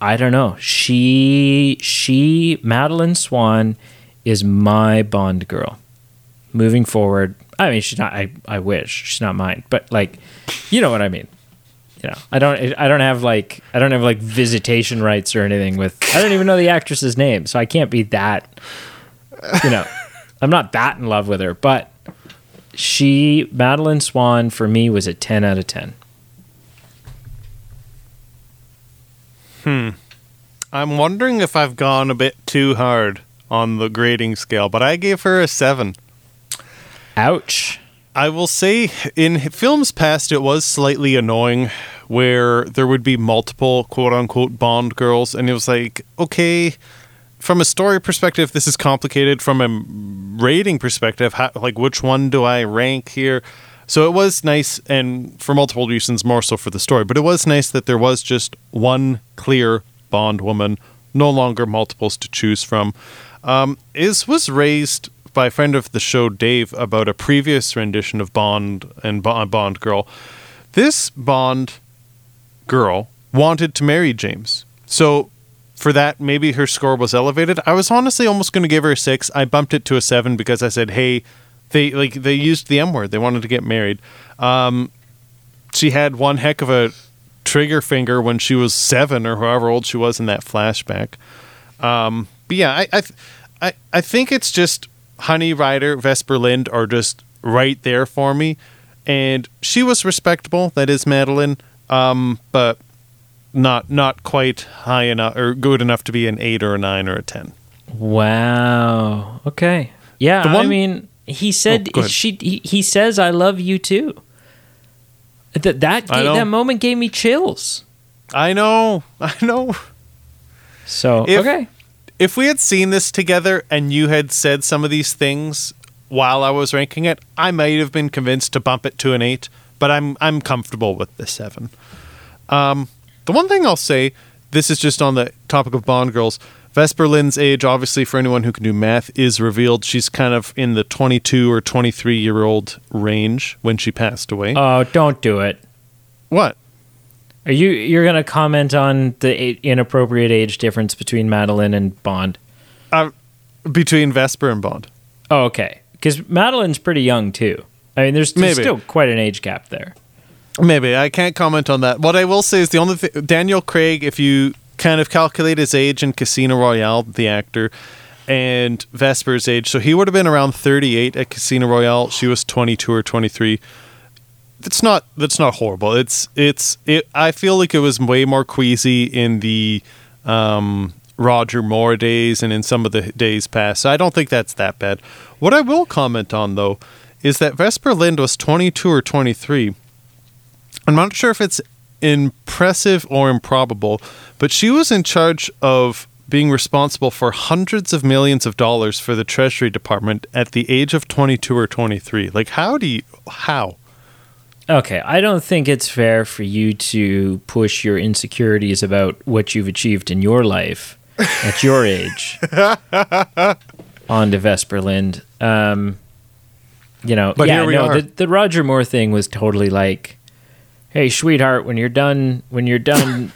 I don't know. She, she, Madeleine Swann is my Bond girl. Moving forward, I mean, she's not. I, I wish she's not mine, but like, you know what I mean. You know, I don't. I don't have like. I don't have like visitation rights or anything with. I don't even know the actress's name, so I can't be that. You know, I'm not that in love with her, but she, Madeleine Swann, for me was a 10 out of 10. Hmm. I'm wondering if I've gone a bit too hard on the grading scale, but I gave her a 7. Ouch. I will say in films past it was slightly annoying where there would be multiple quote unquote Bond girls and it was like, okay, from a story perspective this is complicated from a rating perspective, how, like which one do I rank here? So it was nice and for multiple reasons more so for the story, but it was nice that there was just one clear Bond woman, no longer multiples to choose from. Um, is was raised by a friend of the show, Dave, about a previous rendition of Bond and Bo- Bond Girl. This Bond girl wanted to marry James, so for that maybe her score was elevated. I was honestly almost going to give her a six. I bumped it to a seven because I said, "Hey, they like they used the M word. They wanted to get married." Um, she had one heck of a trigger finger when she was seven or however old she was in that flashback. Um, but yeah, I, I, I, I think it's just Honey Rider, Vesper Lynd are just right there for me, and she was respectable. That is Madeleine, um, but not not quite high enough or good enough to be an eight or a nine or a ten. Wow. Okay. Yeah, The I mean, he said Oh, she he, he says I love you too. That that I ga- know. that moment gave me chills. I know, I know. So, If- okay. if we had seen this together and you had said some of these things while I was ranking it, I might have been convinced to bump it to an eight, but I'm I'm comfortable with the seven. Um, the one thing I'll say, this is just on the topic of Bond girls. Vesper Lynd's age, obviously, for anyone who can do math, is revealed. She's kind of in the 22 or 23 year old range when she passed away. Oh, don't do it. what? Are you you're going to comment on the inappropriate age difference between Madeleine and Bond? Uh, between Vesper and Bond. Oh, okay. Cuz Madeleine's pretty young too. I mean, there's, there's still quite an age gap there. Maybe I can't comment on that. What I will say is the only thing Daniel Craig, if you kind of calculate his age in Casino Royale, the actor, and Vesper's age, so he would have been around 38 at Casino Royale. She was 22 or 23. That's not that's not horrible. It's it's it. I feel like it was way more queasy in the um, Roger Moore days and in some of the days past. So I don't think that's that bad. What I will comment on though is that Vesper Lynd was 22 or 23. I'm not sure if it's impressive or improbable, but she was in charge of being responsible for hundreds of millions of dollars for the Treasury Department at the age of 22 or 23. Like, how do you, how? Okay, I don't think it's fair for you to push your insecurities about what you've achieved in your life at your age onto Vesper Lynd. Um, you know, But yeah, here we no, are. The, the Roger Moore thing was totally like, "Hey, sweetheart, when you're done, when you're done,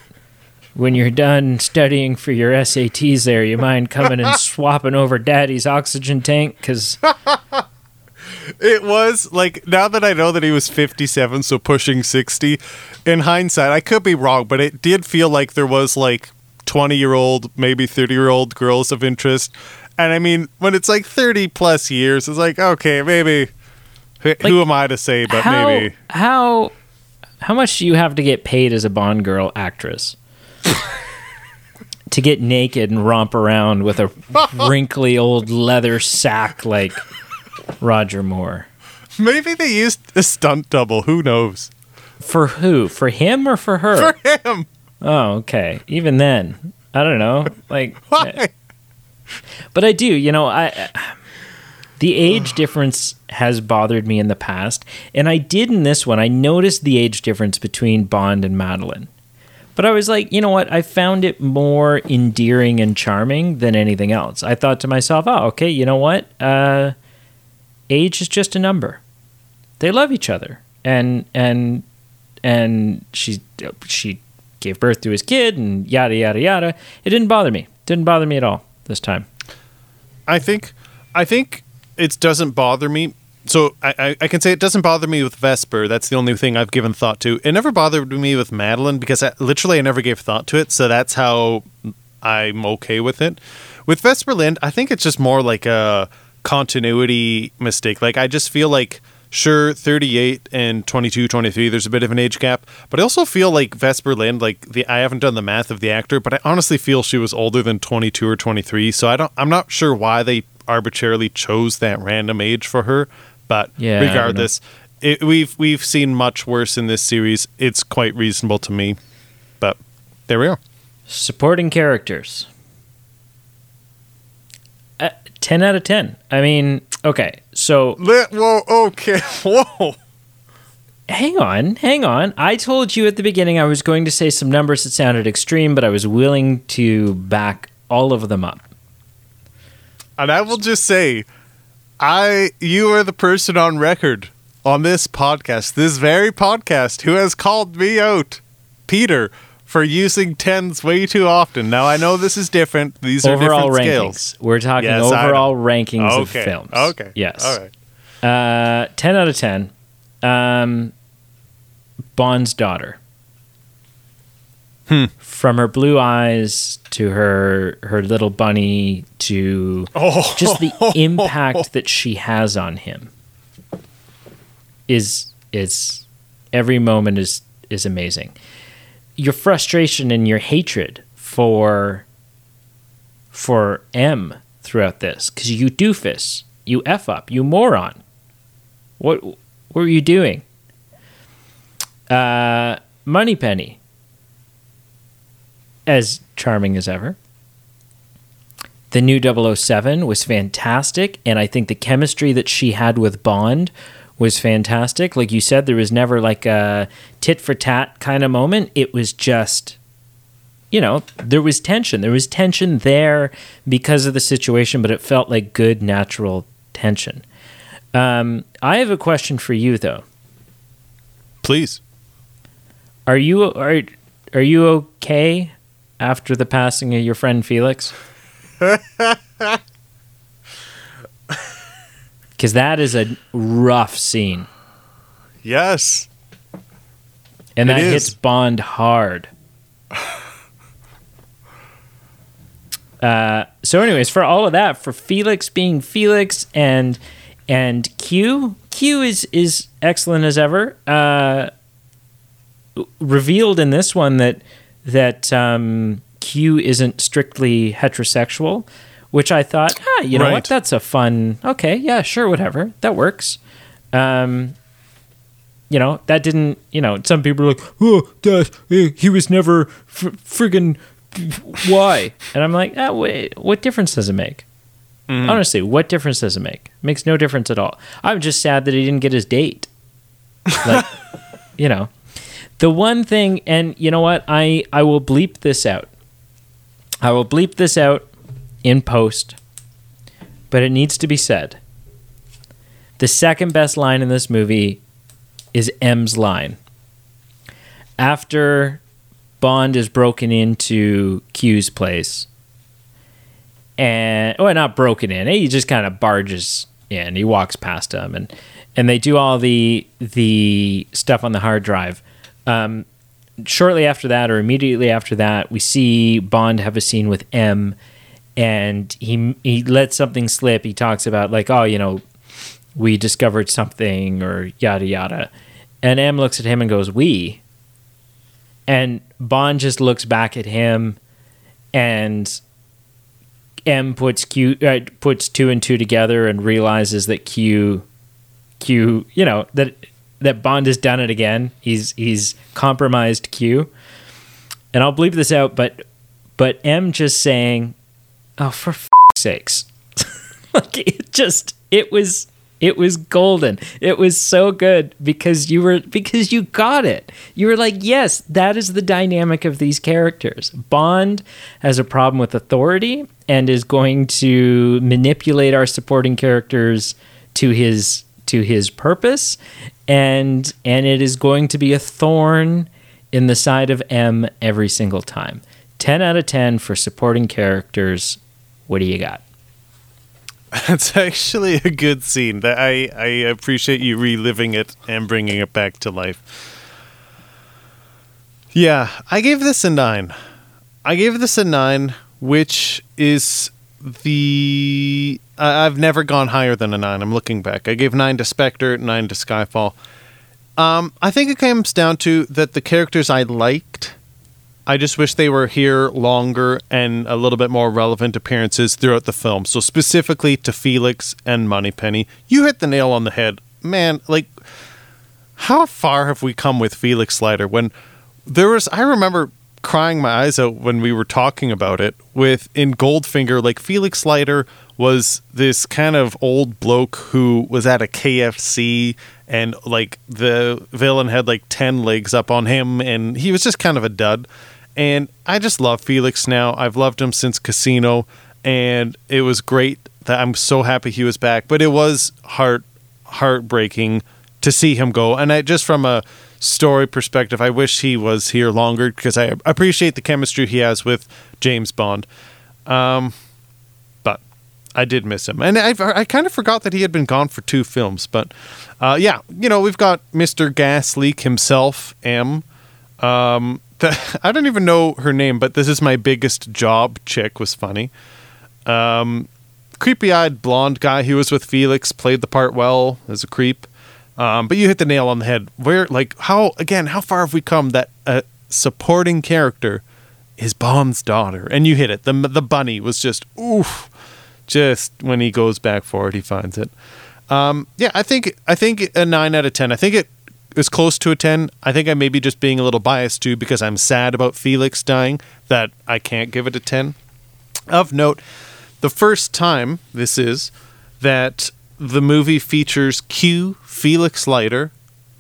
when you're done studying for your SATs, there, you mind coming and swapping over Daddy's oxygen tank? Because It was like now that I know that he was 57, so pushing 60. In hindsight, I could be wrong, but it did feel like there was like 20 year old, maybe 30 year old girls of interest. And I mean, when it's like 30 plus years, it's like okay, maybe. who- who am I to say? But how maybe how how much do you have to get paid as a Bond girl actress to get naked and romp around with a wrinkly old leather sack like Roger Moore? maybe they used a stunt double. Who knows? For who? For him or for her? For him. oh, okay. Even then, I don't know. Like, Why? but I do. You know, I the age difference has bothered me in the past, and I did in this one. I noticed the age difference between Bond and Madeleine. But I was like, you know what? I found it more endearing and charming than anything else. I thought to myself, oh, okay, you know what? Uh, age is just a number. They love each other, and and and she she gave birth to his kid, and yada yada yada. It didn't bother me. Didn't bother me at all this time. I think I think it doesn't bother me. So I, I, can say it doesn't bother me with Vesper. That's the only thing I've given thought to. It never bothered me with Madeleine because I, literally I never gave thought to it. So that's how I'm okay with it. With Vesper Lynd, I think it's just more like a continuity mistake. Like I just feel like sure 38 and 22 23 there's a bit of an age gap but i also feel like vesper lynd like the i haven't done the math of the actor but i honestly feel she was older than 22 or 23 so i don't i'm not sure why they arbitrarily chose that random age for her but Yeah, I don't know. regardless it, we've we've seen much worse in this series it's quite reasonable to me but there we are Supporting characters. Uh, 10 out of 10. I mean, okay, so Let, whoa okay whoa hang on, hang on. I told you at the beginning I was going to say some numbers that sounded extreme, but I was willing to back all of them up. And I will just say, I you are the person on record on this podcast, this very podcast, who has called me out, Peter, for using tens way too often. Now I know this is different. These are overall different rankings. scales. We're talking Yes, overall rankings of Okay. films. Okay. Yes. All right. Uh, 10 out of 10. Um, Bond's daughter. Hmm. From her blue eyes to her her little bunny to Oh, just the impact that she has on him is is every moment is is amazing. Your frustration and your hatred for for M throughout this because you doofus, you f up, you moron. What what were you doing? Uh, Moneypenny, as charming as ever. The new 007 was fantastic, and I think the chemistry that she had with Bond was fantastic. Like you said, there was never like a tit for tat kind of moment. It was just, you know, there was tension. There was tension there because of the situation, but it felt like good, natural tension. Um, I have a question for you, though. Please. Are you are are you okay after the passing of your friend Felix? Because that is a rough scene, Yes. and that hits Bond hard. Uh, so, anyways, for all of that, for Felix being Felix and and Q, Q is is excellent as ever. Uh, revealed in this one that that um, Q isn't strictly heterosexual, which I thought, ah, you know Right. what, that's a fun. Okay, yeah, sure, whatever, that works. Um, you know, that didn't. You know, some people are like, oh, that he was never f- friggin' why? And I'm like, ah, wait, what difference does it make? Honestly, what difference does it make? makes no difference at all. I'm just sad that he didn't get his date. Like, you know, the one thing, and you know what? I I will bleep this out. I will bleep this out in post, but it needs to be said. The second best line in this movie is M's line. After Bond is broken into Q's place, and well, not broken in. He just kind of barges in. He walks past him, and and they do all the the stuff on the hard drive. Um, shortly after that, or immediately after that, we see Bond have a scene with M, and he he lets something slip. He talks about like, oh, you know, we discovered something, or yada yada, and M looks at him and goes, "We," and Bond just looks back at him, and M puts Q uh, puts two and two together and realizes that Q Q you know that that Bond has done it again. He's he's compromised Q. And I'll bleep this out, but but M just saying, "Oh, for f- sakes!" like it just it was it was golden. It was so good because you were because you got it. You were like, "Yes, that is the dynamic of these characters." Bond has a problem with authority and is going to manipulate our supporting characters to his to his purpose and and it is going to be a thorn in the side of M every single time. 10 out of 10 for supporting characters. What do you got? That's actually a good scene. That I I appreciate you reliving it and bringing it back to life. Yeah, I gave this a 9. I gave this a 9, which is the I- I've never gone higher than a nine. I'm looking back. I gave nine to Spectre, nine to Skyfall. Um, I think it comes down to that the characters I liked. I just wish they were here longer and a little bit more relevant appearances throughout the film. So specifically to Felix and Moneypenny, you hit the nail on the head, man. Like, how far have we come with Felix Leiter? When there was, I remember crying my eyes out when we were talking about it with in Goldfinger, like Felix Leiter was this kind of old bloke who was at a KFC and like the villain had like 10 legs up on him and he was just kind of a dud. And I just love Felix now. I've loved him since Casino and it was great that I'm so happy he was back, but it was heart heartbreaking to see him go. And I just from a story perspective, I wish he was here longer because I appreciate the chemistry he has with James Bond. Um, but I did miss him, and I I kind of forgot that he had been gone for two films. But uh, yeah, you know we've got Mister Gas Leak himself, M. Um, the, I don't even know her name, but this is my biggest job. Chick was funny. Um, creepy-eyed blonde guy who was with Felix played the part well as a creep. Um, but you hit the nail on the head. Where, like, how again? How far have we come that a supporting character is Bond's daughter? And you hit it. the The bunny was just oof. Just when he goes back for it, he finds it. Um, yeah, I think I think a nine out of ten. I think it is close to a ten. I think I may be just being a little biased too because I'm sad about Felix dying that I can't give it a ten. Of note, the first time this is that the movie features Q, Felix Leiter,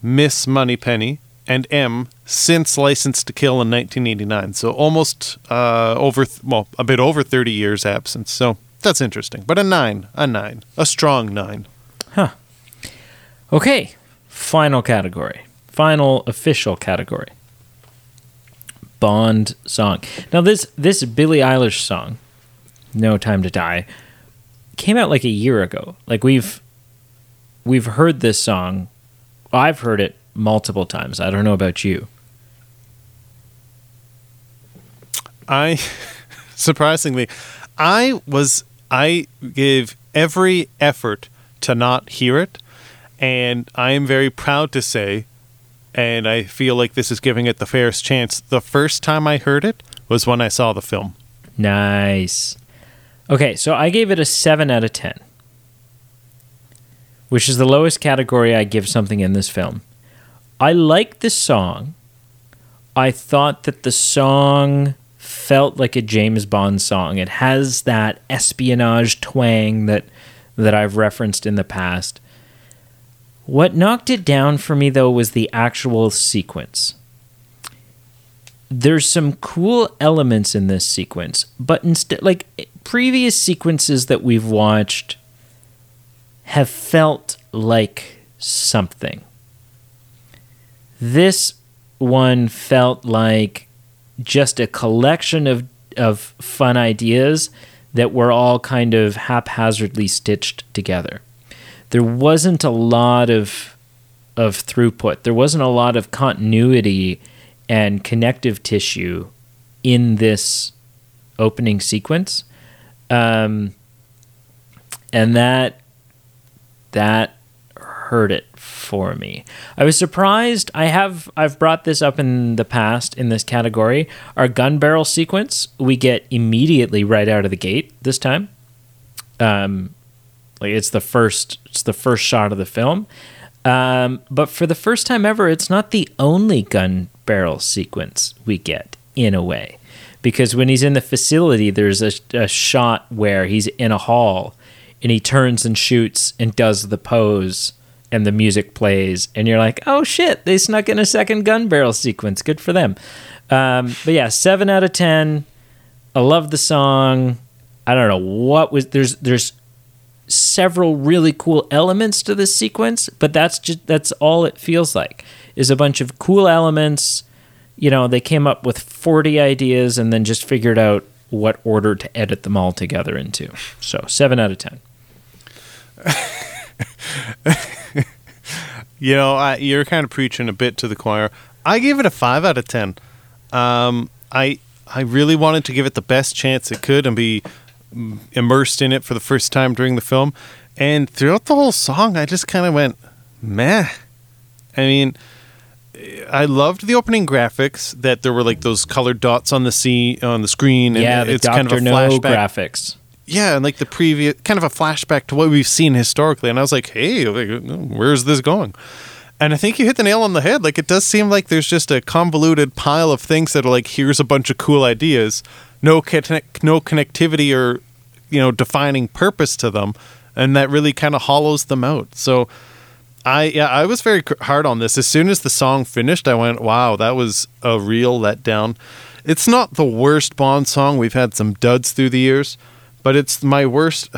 Miss Moneypenny, and M since License to Kill in 1989. So almost uh, over, well, a bit over 30 years absence. So that's interesting. But a nine, a nine, a strong nine. Huh. Okay. Final category. Final official category. Bond song. Now this this Billie Eilish song, No Time to Die, came out like a year ago. Like we've we've heard this song. I've heard it multiple times. I don't know about you. I surprisingly I was I gave every effort to not hear it and I am very proud to say and I feel like this is giving it the fairest chance. The first time I heard it was when I saw the film. Nice. Okay, so I gave it a 7 out of 10, which is the lowest category I give something in this film. I like the song. I thought that the song felt like a James Bond song. It has that espionage twang that that I've referenced in the past. What knocked it down for me though was the actual sequence. There's some cool elements in this sequence, but instead like previous sequences that we've watched have felt like something. This one felt like just a collection of of fun ideas that were all kind of haphazardly stitched together. There wasn't a lot of of throughput. There wasn't a lot of continuity and connective tissue in this opening sequence, um, and that that hurt it for me. I was surprised. I have I've brought this up in the past in this category. Our gun barrel sequence we get immediately right out of the gate this time. Um, like it's the first it's the first shot of the film. Um, but for the first time ever, it's not the only gun barrel sequence we get in a way, because when he's in the facility, there's a, a shot where he's in a hall and he turns and shoots and does the pose and the music plays and you're like oh shit they snuck in a second gun barrel sequence. Good for them. Um, but yeah seven out of ten. I love the song. I don't know what was there's there's several really cool elements to this sequence but that's just that's all it feels like is a bunch of cool elements. You know they came up with 40 ideas and then just figured out what order to edit them all together into so 7 out of 10 you know, I, you're kind of preaching a bit to the choir. I gave it a five out of ten. Um, I I really wanted to give it the best chance it could and be immersed in it for the first time during the film. And throughout the whole song, I just kind of went meh. I mean, I loved the opening graphics that there were like those colored dots on the scene on the screen. yeah, and the it's Dr. kind of a No flashback. graphics. Yeah, and like the previous kind of a flashback to what we've seen historically. And I was like, hey, where's this going? And I think you hit the nail on the head. Like, it does seem like there's just a convoluted pile of things that are like, here's a bunch of cool ideas, no connect, no connectivity or you know defining purpose to them, and that really kind of hollows them out. So, I yeah, I was very hard on this. As soon as the song finished, I went, wow, that was a real letdown. It's not the worst Bond song. We've had some duds through the years, but it's my worst.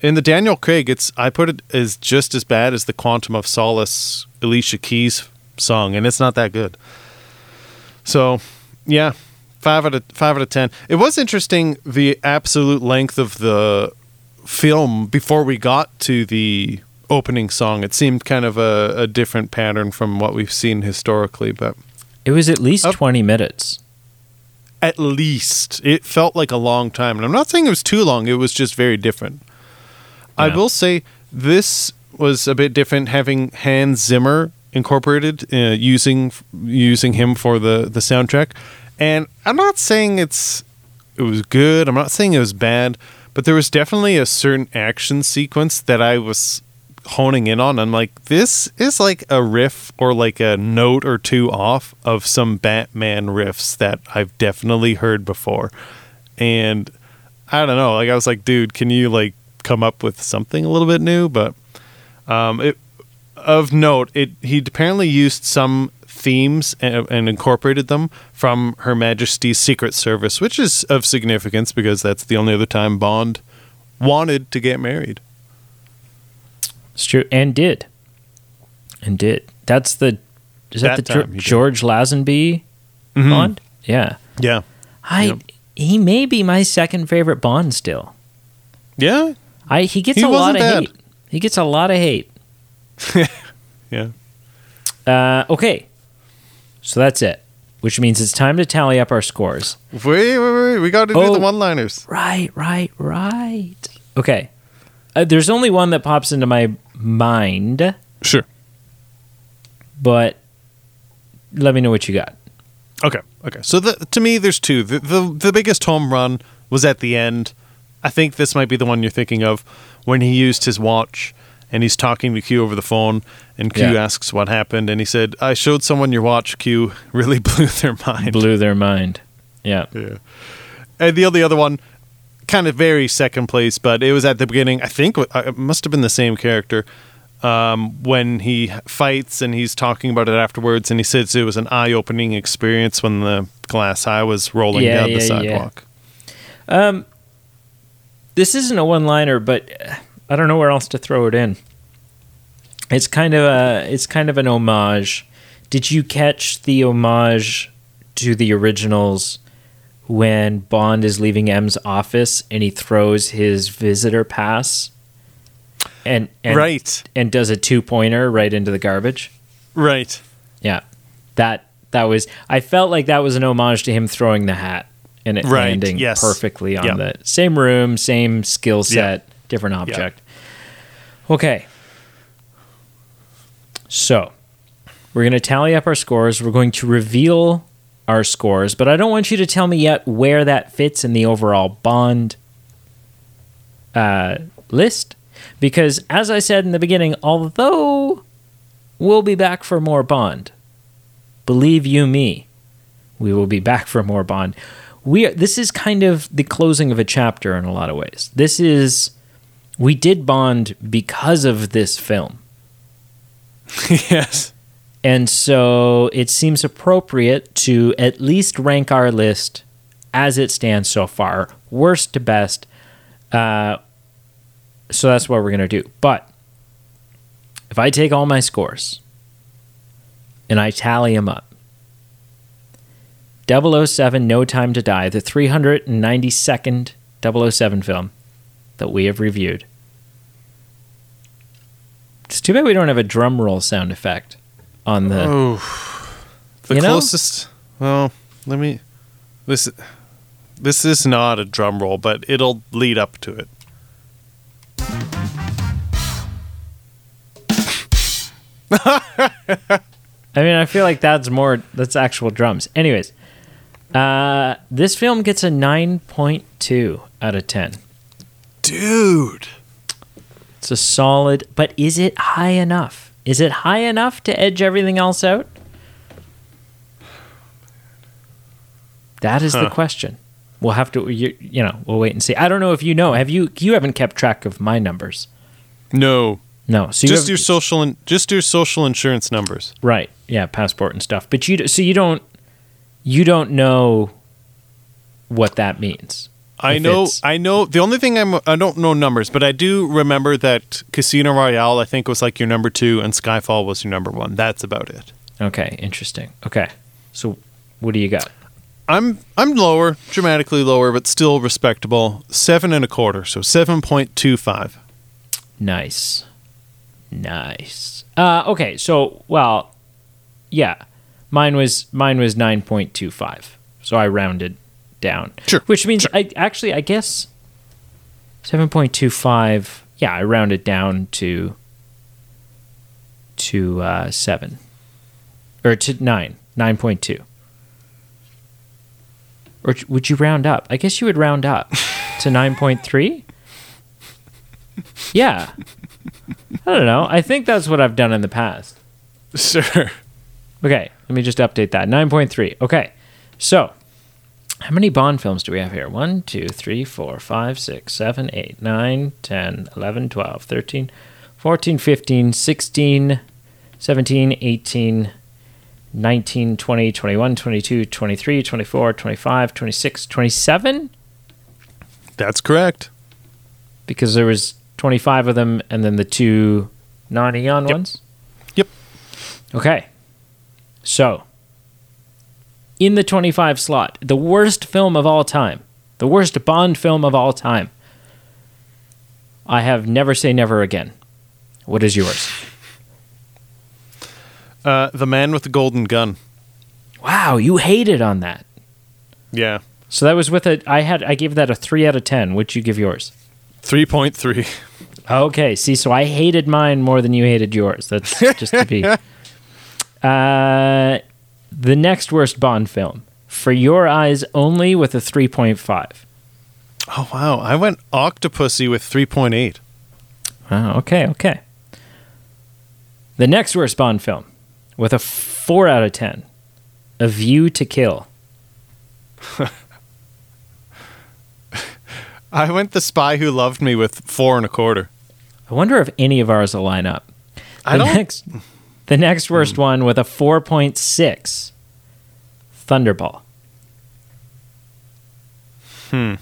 In the Daniel Craig, it's I put it as just as bad as the Quantum of Solace Alicia Keys song, and it's not that good. So, yeah, five out of five out of ten. It was interesting the absolute length of the film before we got to the opening song. It seemed kind of a, a different pattern from what we've seen historically, but It was at least Up- 20 minutes. at least it felt like a long time. And I'm not saying it was too long, it was just very different. I will say this was a bit different having Hans Zimmer incorporated uh, using using him for the the soundtrack. And I'm not saying it's it was good. I'm not saying it was bad, but there was definitely a certain action sequence that I was honing in on. I'm like, this is like a riff or like a note or two off of some Batman riffs that I've definitely heard before. And I don't know, like I was like, dude, can you like come up with something a little bit new? But um, it of note, it he apparently used some themes and, and incorporated them from Her Majesty's Secret Service, which is of significance because that's the only other time Bond wanted to get married. It's true. And did. And did. That's the. Is that, That the time Geor- he did. George Lazenby Bond? Yeah. Yeah, I. Yep. He may be my second favorite Bond still. yeah, I He gets He a lot of bad. hate. He gets a lot of hate. yeah. Uh, okay. So that's it. Which means it's time to tally up our scores. Wait, wait, wait. We got to do Oh. the one-liners. Right, right, right. Okay. Uh, there's only one that pops into my mind, Sure. but let me know what you got. Okay. Okay. So the, to me, there's two. The, the the biggest home run was at the end. I think this might be the one you're thinking of when he used his watch and he's talking to Q over the phone, and Q Yeah. asks what happened, and he said, "I showed someone your watch." Q really blew their mind. Blew their mind. Yeah. Yeah. And the only other one, kind of very second place, but it was at the beginning. I think uh, it must have been the same character um, when he fights and he's talking about it afterwards, and he says it was an eye-opening experience when the glass eye was rolling Yeah, down yeah, the yeah. sidewalk. This isn't a one-liner, but uh, I don't know where else to throw it in. It's kind of a it's kind of an homage. Did you catch the homage to the originals when Bond is leaving M's office and he throws his visitor pass and, and right, and does a two-pointer right into the garbage? right. Yeah. That that was I felt like that was an homage to him throwing the hat and it Right, landing yes. perfectly on Yeah. the same room, same skill set, different object. Okay. So, we're going to tally up our scores. We're going to reveal our scores, but I don't want you to tell me yet where that fits in the overall bond uh, list because as I said in the beginning, although we'll be back for more Bond. Believe you me, we will be back for more Bond. We are, this is kind of the closing of a chapter in a lot of ways. This is we did Bond because of this film. yes. And so it seems appropriate to at least rank our list as it stands so far, worst to best. Uh, so that's what we're going to do. But if I take all my scores and I tally them up 007 No Time to Die, the 392nd 007 film that we have reviewed. It's too bad we don't have a drum roll sound effect on the. Oh, the You know? closest. Well, let me. This this is not a drum roll, but it'll lead up to it. I mean, I feel like that's more that's actual drums. Anyways, uh, this film gets a nine point two out of ten. Dude. It's a solid, but is it high enough? Is it high enough to edge everything else out? That is the question. We'll have to, you, you know, we'll wait and see. I don't know if you know. Have you? You haven't kept track of my numbers. No. No, so you just have- your social and just your social insurance numbers. Right. Yeah, passport and stuff. But you so you don't you don't know what that means. I know it's- I know the only thing I'm I don't know numbers, but I do remember that Casino Royale I think was like your number 2 and Skyfall was your number 1. That's about it. Okay, interesting. Okay. So what do you got? I'm I'm lower, dramatically lower, but still respectable. Seven and a quarter, so seven point two five. Nice. Nice. Uh okay, so well yeah. Mine was mine was 9.25. So I rounded down. Sure, Which means I actually I guess 7.25 yeah, I rounded it down to to uh 7 or to 9, 9.2. Or would you round up? I guess you would round up to 9.3? Yeah. I don't know. I think that's what I've done in the past. Sure. Okay, let me just update that. 9.3. Okay. So, how many Bond films do we have here? 1, 2, 3, 4, 5, 6, 7, 8, 9, 10, 11, 12, 13, 14, 15, 16, 17, 18, 19, 20, 21, 22, 23, 24, 25, 26, 27? That's correct. Because there was 25 of them and then the two non-Eon ones? Yep. Okay. So, in the 25 slot, the worst film of all time, the worst Bond film of all time, I have Never Say Never Again. What is yours? Uh, the man with the golden gun. Wow, you hated on that. Yeah. So that was with a I had I gave that a 3 out of 10. What'd you give yours? Three point three. Okay, see, so I hated mine more than you hated yours. That's just to be. Uh, the next worst Bond film, For Your Eyes Only, with a 3.5. Oh wow. I went Octopussy with three point eight. Oh, okay, okay. The next worst Bond film, with a 4 out of 10, A View to Kill. I went the spy who loved me with four and a quarter. I wonder if any of ours will line up. I the don't. next the next worst one with a 4.6 Thunderball. Hmm.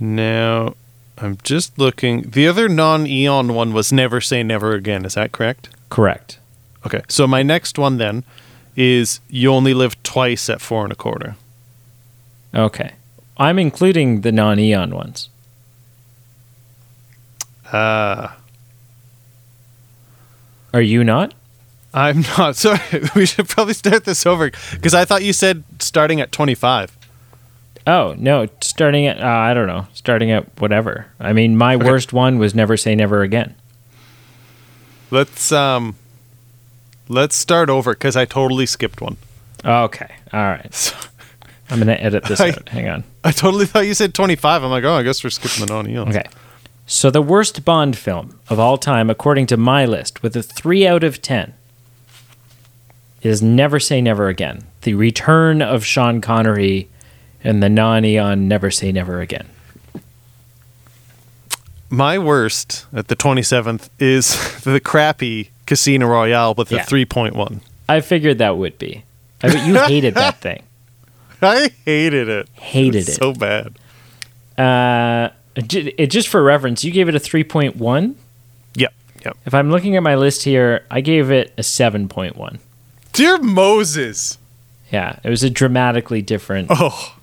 Now, I'm just looking. The other non-Eon one was Never Say Never Again. Is that correct? Correct. Okay. So my next one then is You Only Live Twice at four and a quarter. Okay. I'm including the non-Eon ones. Uh, Are you not? I'm not. Sorry. We should probably start this over because I thought you said starting at 25. Oh, no, starting at uh, I don't know, starting at whatever. I mean, my worst one was Never Say Never Again. Let's um, let's start over because I totally skipped one. Okay. All right. So, I'm going to edit this I- out. Hang on. I totally thought you said 25. I'm like, oh, I guess we're skipping the non-Eon. Okay. So the worst Bond film of all time, according to my list, with a three out of ten, is Never Say Never Again. The return of Sean Connery and the non-Eon Never Say Never Again. My worst at the 27th is the crappy Casino Royale with a Yeah. 3.1. I figured that would be. I bet you hated that thing. I hated it. Hated It's it. So bad. Uh, it, just for reference, you gave it a 3.1. Yep. Yep. If I'm looking at my list here, I gave it a 7.1. Dear Moses. Yeah, it was a dramatically different. Oh,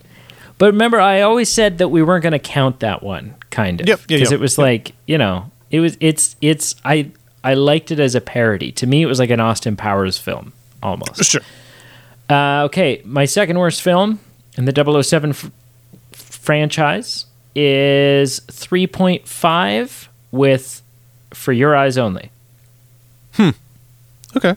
But remember, I always said that we weren't going to count that one, kind of. Yep, yeah, Because yep, it was yep. like, you know, it was, it's, it's, I, I liked it as a parody. To me, it was like an Austin Powers film, almost. sure. Uh, okay, my second worst film in the 007 f- franchise is 3.5 with For Your Eyes Only. Hmm. Okay.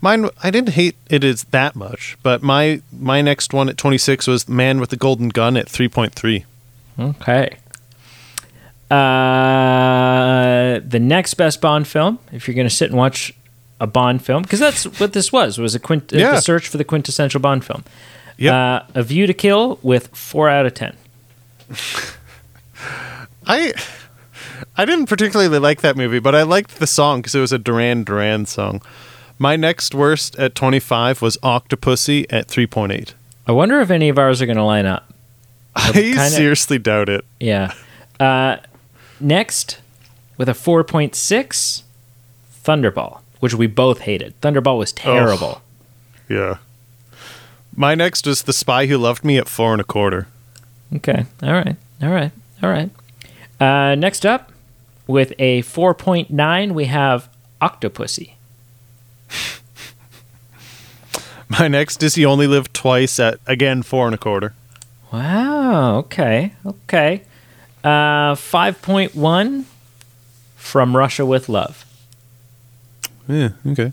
Mine, I didn't hate it as that much, but my my next one at 26 was Man with the Golden Gun at 3.3. Okay. Uh, the next best Bond film, if you're going to sit and watch a Bond film, because that's what this was, was a quint- Yeah. the search for the quintessential Bond film. Yep. Uh, a View to Kill with four out of ten. I I didn't particularly like that movie, but I liked the song because it was a Duran Duran song. My next worst at 25 was Octopussy at 3.8. I wonder if any of ours are going to line up. I kinda- seriously doubt it. Yeah. Uh, next, with a 4.6, Thunderball, which we both hated. Thunderball was terrible. Yeah. My next was The Spy Who Loved Me at four and a quarter. Okay. All right. All right. All right. Uh, next up, with a 4.9, we have Octopussy. My next is He Only Live Twice at again four and a quarter. Wow. Okay. Okay. Uh, 5.1 from Russia with Love. Yeah, okay.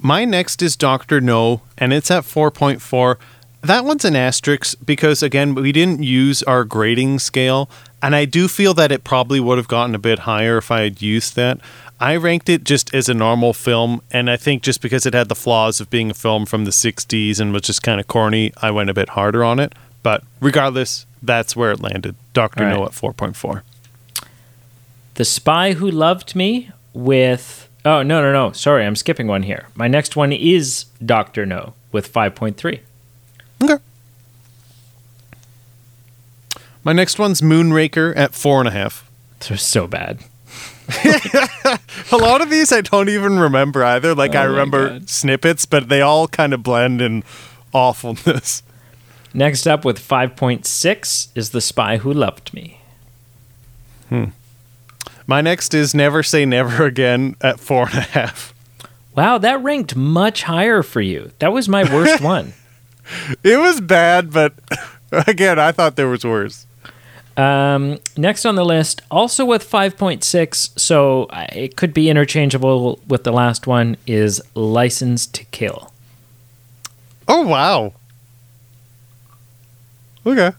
My next is Doctor No, and it's at 4.4. That one's an asterisk because, again, we didn't use our grading scale, and I do feel that it probably would have gotten a bit higher if I had used that. I ranked it just as a normal film, and I think just because it had the flaws of being a film from the 60s and was just kind of corny, I went a bit harder on it. But regardless, that's where it landed. Doctor All No at 4.4. The Spy Who Loved Me with. Oh, no, no, no. Sorry, I'm skipping one here. My next one is Doctor No with 5.3. My next one's Moonraker at four and a half. They're so bad. A lot of these I don't even remember either. Like I Oh my remember snippets, but they all kind of blend in awfulness. Next up with 5.6 is The Spy Who Loved Me. Hmm. My next is Never Say Never Again at four and a half. Wow, that ranked much higher for you. That was my worst one. It was bad, but again, I thought there was worse. Um, next on the list, also with 5.6, so uh, it could be interchangeable with the last one, is License to Kill. Oh wow. Okay.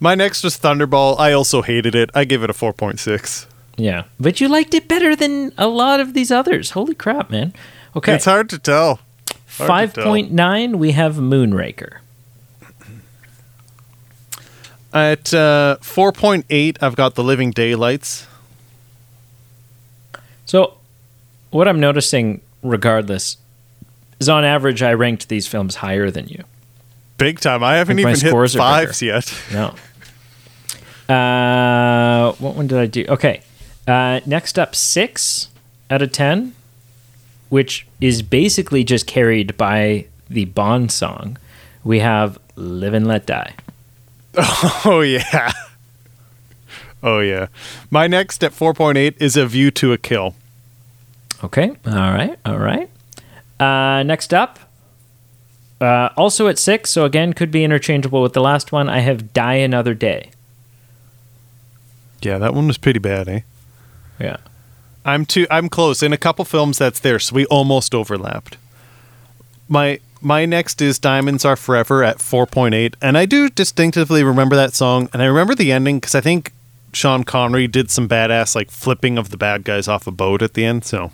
My next was Thunderball. I also hated it. I give it a four point six. Yeah. But you liked it better than a lot of these others. Holy crap, man. Okay. It's hard to tell. hard to tell. 5.9, we have Moonraker. At uh, 4.8, I've got The Living Daylights. So, what I'm noticing, regardless, is on average, I ranked these films higher than you. Big time. I haven't even hit fives yet. No. Uh, what one did I do? Okay. Uh, next up, six out of ten, which is basically just carried by the Bond song. We have "Live and Let Die." Oh, yeah. Oh, yeah. My next at 4.8 is A View to a Kill. Okay. All right. All right. Uh, next up, uh, also at six, so again could be interchangeable with the last one. I have "Die Another Day." Yeah, that one was pretty bad, eh? Yeah. I'm too. I'm close. In a couple films, that's there, so we almost overlapped. My my next is "Diamonds Are Forever" at 4.8, and I do distinctively remember that song, and I remember the ending because I think Sean Connery did some badass like flipping of the bad guys off a boat at the end. So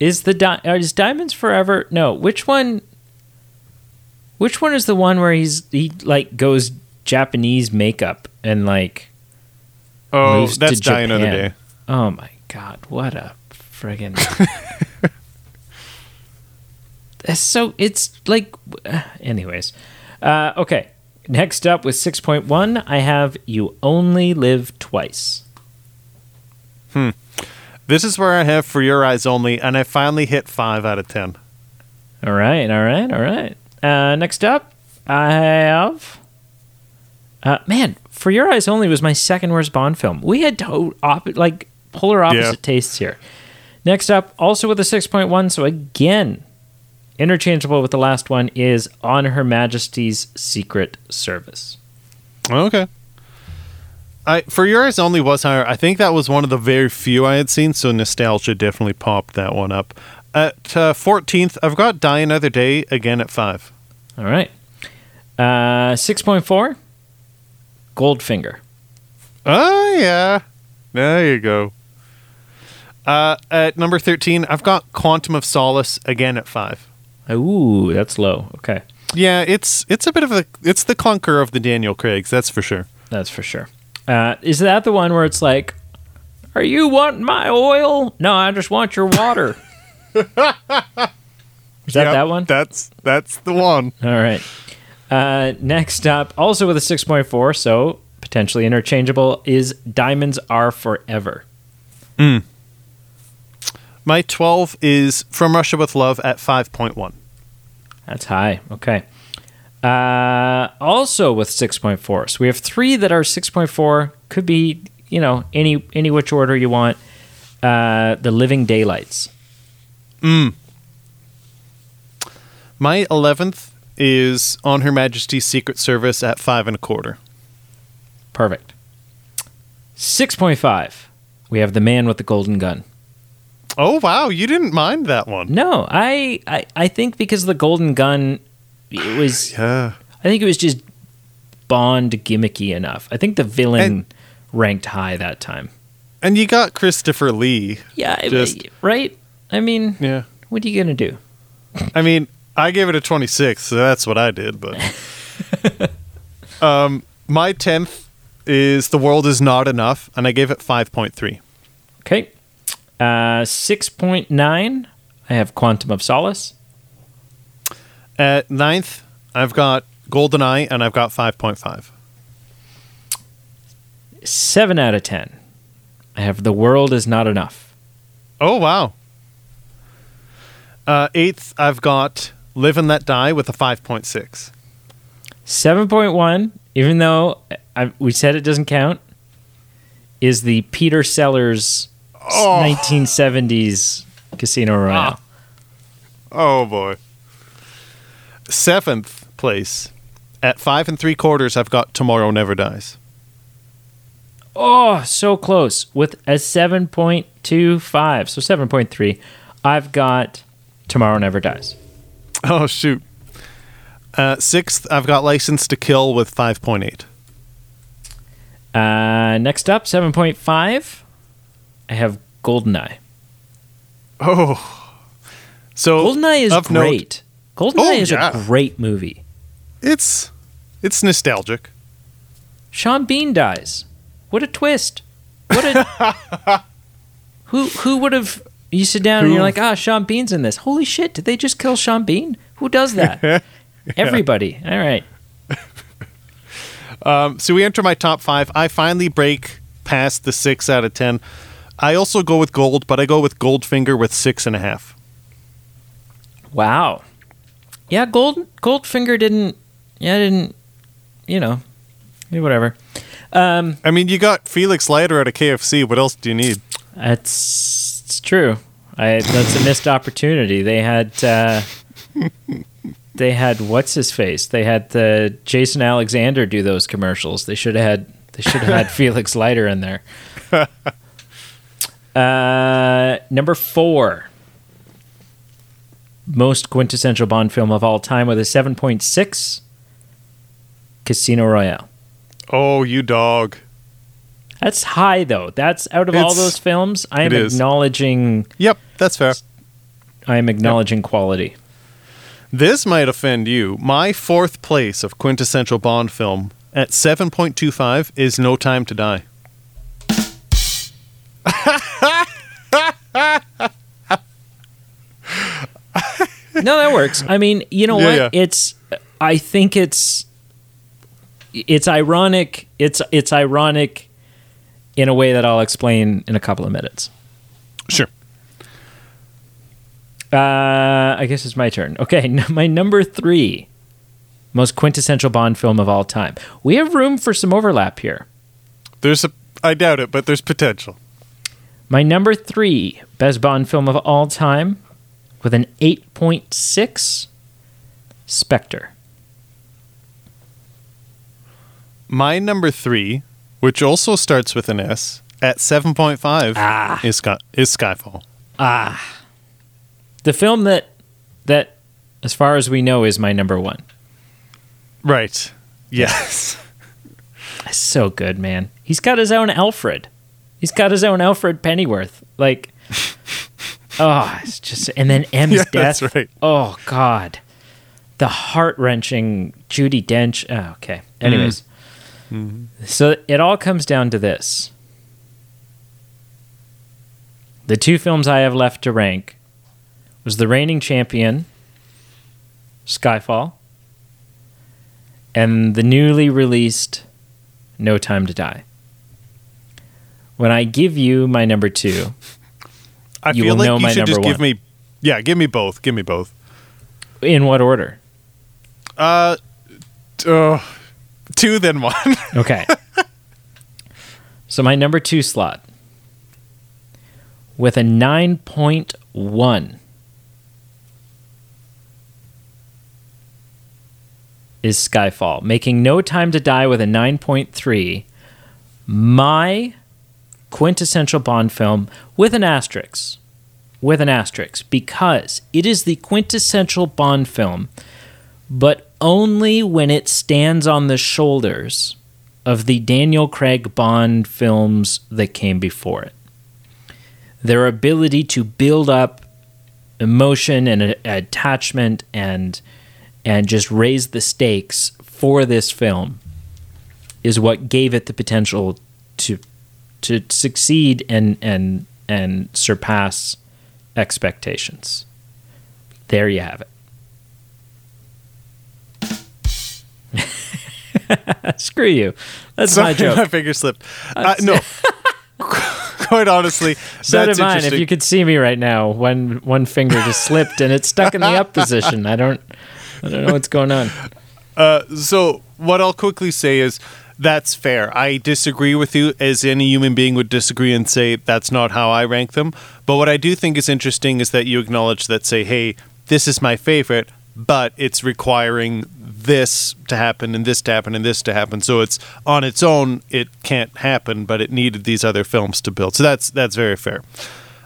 Is the di- uh, is Diamonds Forever? No, which one? Which one is the one where he's he like goes Japanese makeup and like oh, that's Die Another? Day. Oh my god, what a friggin' so it's like anyways. Uh, okay. Next up with 6.1, I have You Only Live Twice. Hmm. This is where I have For Your Eyes Only, and I finally hit five out of ten. All right, all right, all right. Uh, next up, I have. Uh, man, For Your Eyes Only was my second worst Bond film. We had to- op- like polar opposite Yeah. tastes here. Next up, also with a 6.1, so again, interchangeable with the last one, is On Her Majesty's Secret Service. Okay. I For Your Eyes Only was higher. I think that was one of the very few I had seen, so nostalgia definitely popped that one up. At uh, 14th, I've got Die Another Day again at five. All right. Uh, 6.4, Goldfinger. Oh, yeah. There you go. Uh, at number 13, I've got Quantum of Solace again at five. Ooh, that's low. Okay. Yeah, it's it's a bit of a it's the clunker of the Daniel Craigs, that's for sure. That's for sure. Uh, is that the one where it's like, "Are you wanting my oil? No, I just want your water." is that Yep, that one? That's that's the one. All right. Uh, next up, also with a six point four, so potentially interchangeable, is "Diamonds Are Forever." My 12 is From Russia with Love at 5.1. That's high. Okay. Uh, also with six point four, so we have three that are six point four. Could be you know any any which order you want. Uh, the Living Daylights. My 11th is On Her Majesty's Secret Service at five and a quarter. Perfect. 6.5. We have the man with the golden gun. Oh, wow. You didn't mind that one. No, I, I, I think because the golden gun, it was. Yeah. I think it was just Bond gimmicky enough. I think the villain And- ranked high that time. And you got Christopher Lee. Yeah, Just- right. I mean, Yeah. what are you gonna do? I mean, I gave it a 26, so that's what I did, but. um, my 10th is The World Is Not Enough, and I gave it 5.3. Okay, uh, six point nine. I have Quantum of Solace. At ninth, I've got GoldenEye, and I've got 5.5. Seven out of ten. I have The World Is Not Enough. Oh, wow. Uh, eighth, I've got Live and Let Die with a 5.6. Seven point one, even though I, we said it doesn't count, is the Peter Sellers Oh. 1970s Casino Royale. Oh, boy. Seventh place, at five and three quarters, I've got Tomorrow Never Dies. Oh, so close with a 7.25, so 7.3. I've got Tomorrow Never Dies. Oh, shoot. Uh, sixth, I've got License to Kill with 5.8. Uh, next up, 7.5. I have Goldeneye. Oh. So, Goldeneye is of note- great. Goldeneye Oh, is yeah. a great movie. it's it's nostalgic. Sean Bean dies. What a twist! What a who who would have? You sit down and you're like, ah, Sean Bean's in this. Holy shit! Did they just kill Sean Bean? Who does that? Everybody. All right. Um, so we enter my top five. I finally break past the six out of ten. I also go with gold, but I go with Goldfinger with six and a half. Wow. Yeah, Gold Goldfinger didn't. Yeah, didn't. You know, whatever. Um, I mean, you got Felix Leiter at a KFC. What else do you need? That's it's true. I that's a missed opportunity. They had uh, they had what's his face? They had the Jason Alexander do those commercials. They should have had they should have had Felix Leiter in there. Uh, number four, most quintessential Bond film of all time with a seven point six. Casino Royale. Oh, you dog. That's high though. That's out of all those films. I am acknowledging. Yep, that's fair. I am acknowledging quality. This might offend you. My fourth place of quintessential Bond film at 7.25 is No Time to Die. No, that works. I mean, you know Yeah, what? yeah. It's. I think it's. It's ironic. It's it's ironic, in a way that I'll explain in a couple of minutes. Sure. Uh, I guess it's my turn. Okay, my number three, most quintessential Bond film of all time. We have room for some overlap here. There's a I doubt it, but there's potential. My number three best Bond film of all time, with an eight point six, Spectre. My number 3, which also starts with an S, at 7.5 Ah. is Sky, is Skyfall. The film that that, as far as we know, is my number one. Right. Yes. So good, man. He's got his own Alfred. He's got his own Alfred Pennyworth. Like, oh, it's just and then M's Yeah, death. that's right. Oh God, the heart wrenching Judi Dench. Oh, okay. Anyways, mm-hmm. so it all comes down to this: the two films I have left to rank was the reigning champion, Skyfall, and the newly released No Time to Die. When I give you my number two, I You feel will like know you my should just number give one. me Yeah, give me both. Give me both. in what order? Uh, t- uh two then one. Okay. so my number two slot with a 9.1 is Skyfall, making No Time to Die with a 9.3 my quintessential Bond film with an asterisk. With an asterisk because it is the quintessential Bond film but only when it stands on the shoulders of the Daniel Craig Bond films that came before it. Their ability to build up emotion and attachment and and just raise the stakes for this film is what gave it the potential to to succeed and and and surpass expectations. There you have it. Screw you. That's Sorry, my joke. my finger slipped. Uh, no. Quite honestly, So that's did mine. If you could see me right now, one one finger just slipped and it's stuck in the up position. I don't I don't know what's going on. Uh, so what I'll quickly say is that's fair. I disagree with you as any human being would disagree and say that's not how I rank them. But what I do think is interesting is that you acknowledge that say, hey, this is my favorite, but it's requiring this to happen and this to happen and this to happen. So it's on its own, it can't happen, but it needed these other films to build. So that's that's very fair.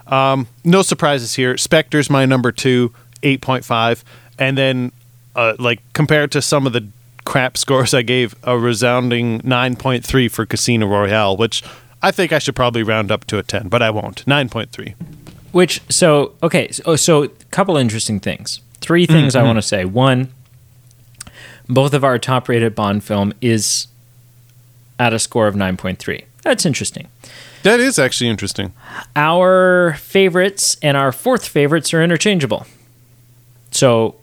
Um, no surprises here. Spectre's my number two, 8.5. And then, uh, like, compared to some of the crap scores I gave, a resounding 9.3 for Casino Royale, which I think I should probably round up to a 10, but I won't. 9.3. Which so okay, so, oh, so a couple interesting things. Three mm, things I mm. want to say. One, both of our top rated Bond film is at a score of 9.3. That's interesting. That is actually interesting. Our favorites and our fourth favorites are interchangeable. So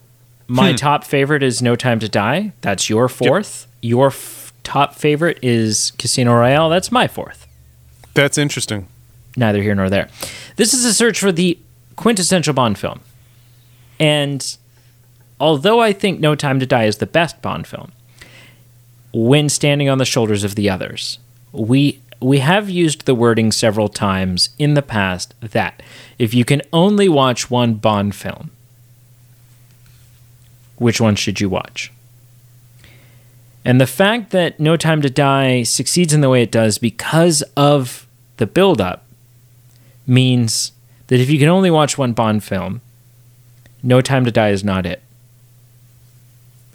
my Hmm. top favorite is No Time to Die. That's your fourth. Your f- top favorite is Casino Royale. That's my fourth. That's interesting. Neither here nor there. This is a search for the quintessential Bond film. And although I think No Time to Die is the best Bond film, when standing on the shoulders of the others, we we have used the wording several times in the past that if you can only watch one Bond film, which one should you watch? And the fact that No Time to Die succeeds in the way it does because of the build-up means that if you can only watch one Bond film, No Time to Die is not it.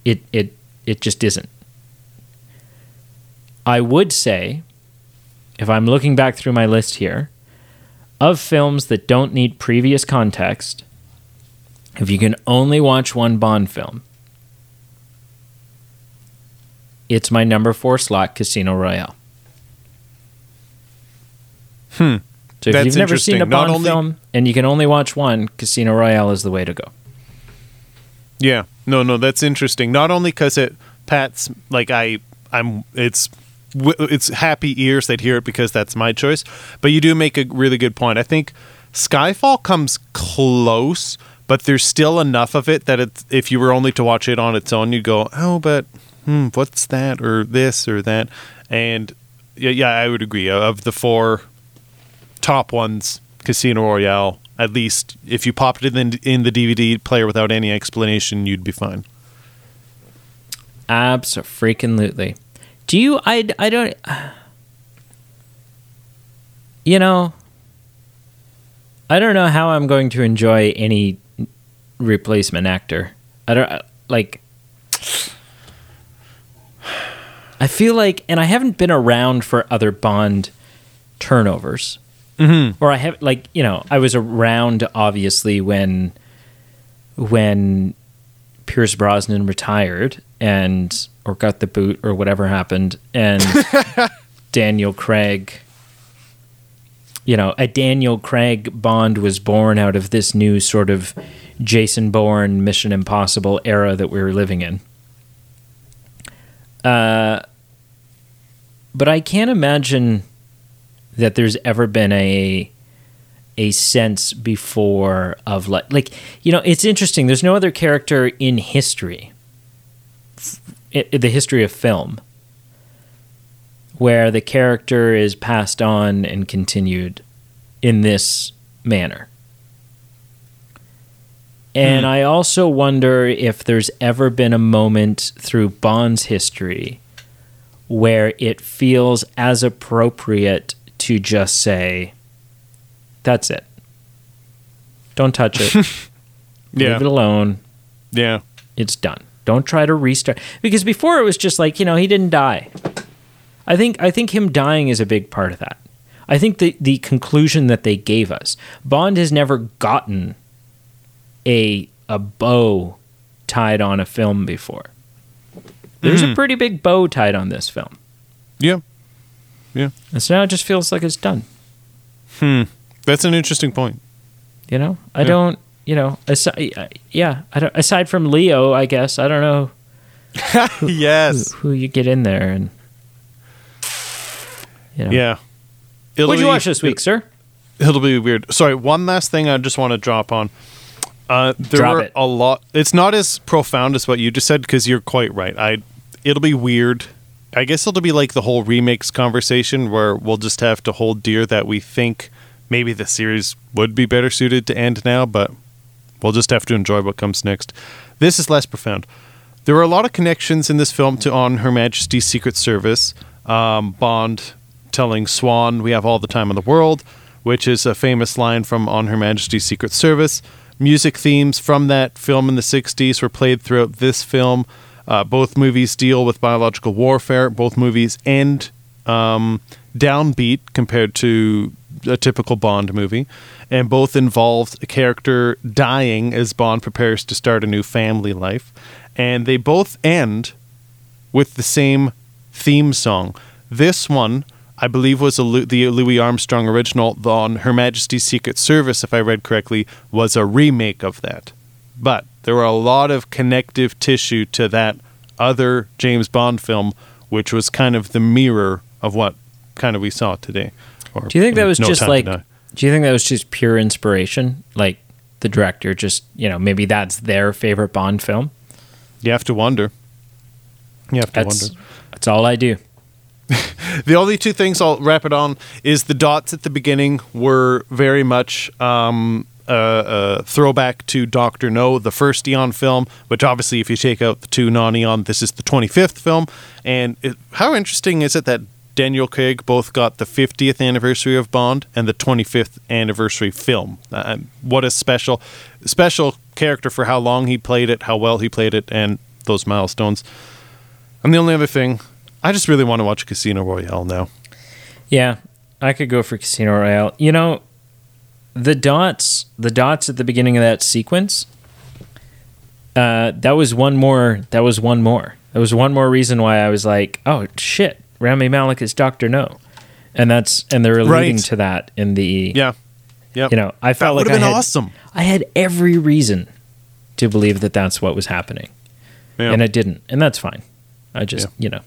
It it it just isn't. I would say, if I'm looking back through my list here, of films that don't need previous context, if you can only watch one Bond film, it's my number four slot, Casino Royale. Hmm. So if That's you've never seen a interesting. Not Bond only- film and you can only watch one, Casino Royale is the way to go. Yeah. No, no, that's interesting. Not only because it pats like I, I'm. It's it's happy ears that hear it because that's my choice. But you do make a really good point. I think Skyfall comes close, but there's still enough of it that it's, if you were only to watch it on its own, you'd go, oh, but hmm, what's that or this or that, and yeah, yeah, I would agree. Of the four top ones, Casino Royale. At least if you popped it in in the DVD player without any explanation, you'd be fine. Absolutely. Do you? I, I don't. You know, I don't know how I'm going to enjoy any replacement actor. I don't like. I feel like, and I haven't been around for other Bond turnovers. Mm-hmm. or I have like you know I was around obviously when when Pierce Brosnan retired and or got the boot or whatever happened and Daniel Craig you know a Daniel Craig Bond was born out of this new sort of Jason Bourne Mission Impossible era that we were living in. Uh but I can't imagine that there's ever been a a sense before of like like you know it's interesting. There's no other character in history the history of film where the character is passed on and continued in this manner and Hmm. I also wonder if there's ever been a moment through Bond's history where it feels as appropriate to just say, that's it. Don't touch it. Yeah, Leave it alone. yeah, It's done. Don't try to restart. Because before it was just like, you know, he didn't die. I think I think him dying is a big part of that. I think the the conclusion that they gave us, Bond has never gotten a a bow tied on a film before. There's a hmm. pretty big bow tied on this film. yeah. Yeah, And so now it just feels like it's done. Hmm. That's an interesting point. You know, I Yeah. don't. You know, aside, uh, yeah, I don't, aside from Leo, I guess I don't know who, yes, who you get in there and. You know. yeah. It'll What'd you watch this uh, week, sir? It'll be weird. Sorry, one last thing I just want to drop on. Uh, there Drop were it. a lot. It's not as profound as what you just said because you're quite right. I. It'll be weird. I guess it'll be like the whole remakes conversation where we'll just have to hold dear that we think maybe the series would be better suited to end now, but we'll just have to enjoy what comes next. This is less profound. There are a lot of connections in this film to On Her Majesty's Secret Service. Um, Bond telling Swann, We have all the time in the world, which is a famous line from On Her Majesty's Secret Service. Music themes from that film in the 60s were played throughout this film. Uh, both movies deal with biological warfare. Both movies end um, downbeat compared to a typical Bond movie, and both involved a character dying as Bond prepares to start a new family life. And they both end with the same theme song. This one, I believe, was a, the Louis Armstrong original. On Her Majesty's Secret Service, if I read correctly, was a remake of that. But there were a lot of connective tissue to that other James Bond film, which was kind of the mirror of what kind of we saw today. Or Do you think that was No just like? Do you think that was just pure inspiration? Like the director just, you know, maybe that's their favorite Bond film. You have to wonder. You have to That's wonder. that's all I do. The only two things I'll wrap it on is the dots at the beginning were very much um, a, a throwback to Doctor No, the first Eon film. Which obviously, if you take out the two non-Eon, this is the twenty fifth film. And it, how interesting is it that Daniel Craig both got the fiftieth anniversary of Bond and the twenty fifth anniversary film? Uh, what a special, special character for how long he played it, how well he played it, and those milestones. And the only other thing, I just really want to watch Casino Royale now. Yeah, I could go for Casino Royale. You know, the dots, the dots at the beginning of that sequence. Uh, that was one more. That was one more. That was one more reason why I was like, "Oh shit, Rami Malek is Doctor No," and that's and they're alluding Right. to that in the. Yeah. Yeah. You know, I that felt would like have been I had, awesome. I had every reason to believe that that's what was happening, Yeah. and it didn't, and that's fine. I just, Yeah. you know.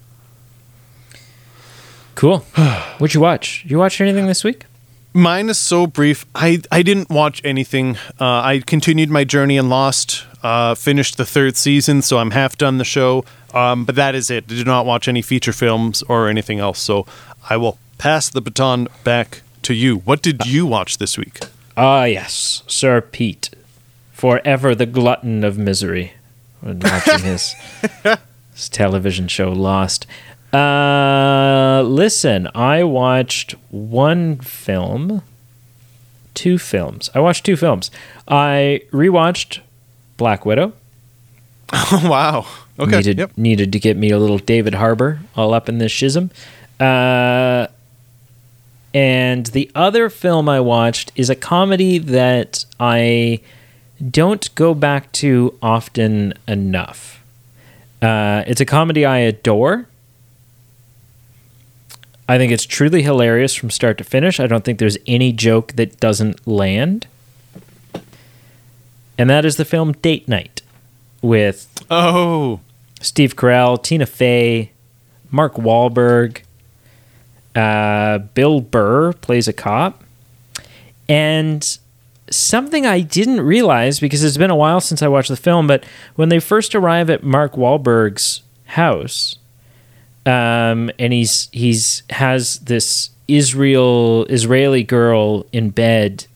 Cool. What'd you watch? You watch anything this week? Mine is so brief. I, I didn't watch anything. Uh, I continued my journey and Lost, uh, finished the third season, so I'm half done the show. Um, but that is it. I did not watch any feature films or anything else. So I will pass the baton back to you. What did you watch this week? Ah, yes, Sir Pete, forever the glutton of misery, watching his, his television show Lost. Uh, listen, I watched one film, two films. I watched two films. I rewatched Black Widow. Oh, wow. Okay. Needed Yep. needed to get me a little David Harbour all up in this schism. Uh, and the other film I watched is a comedy that I don't go back to often enough. Uh, it's a comedy I adore. I think it's truly hilarious from start to finish. I don't think there's any joke that doesn't land. And that is the film Date Night with Oh. Steve Carell, Tina Fey, Mark Wahlberg, uh, Bill Burr plays a cop, and something I didn't realize because it's been a while since I watched the film, but when they first arrive at Mark Wahlberg's house, um, and he's he's has this Israel Israeli girl in bed,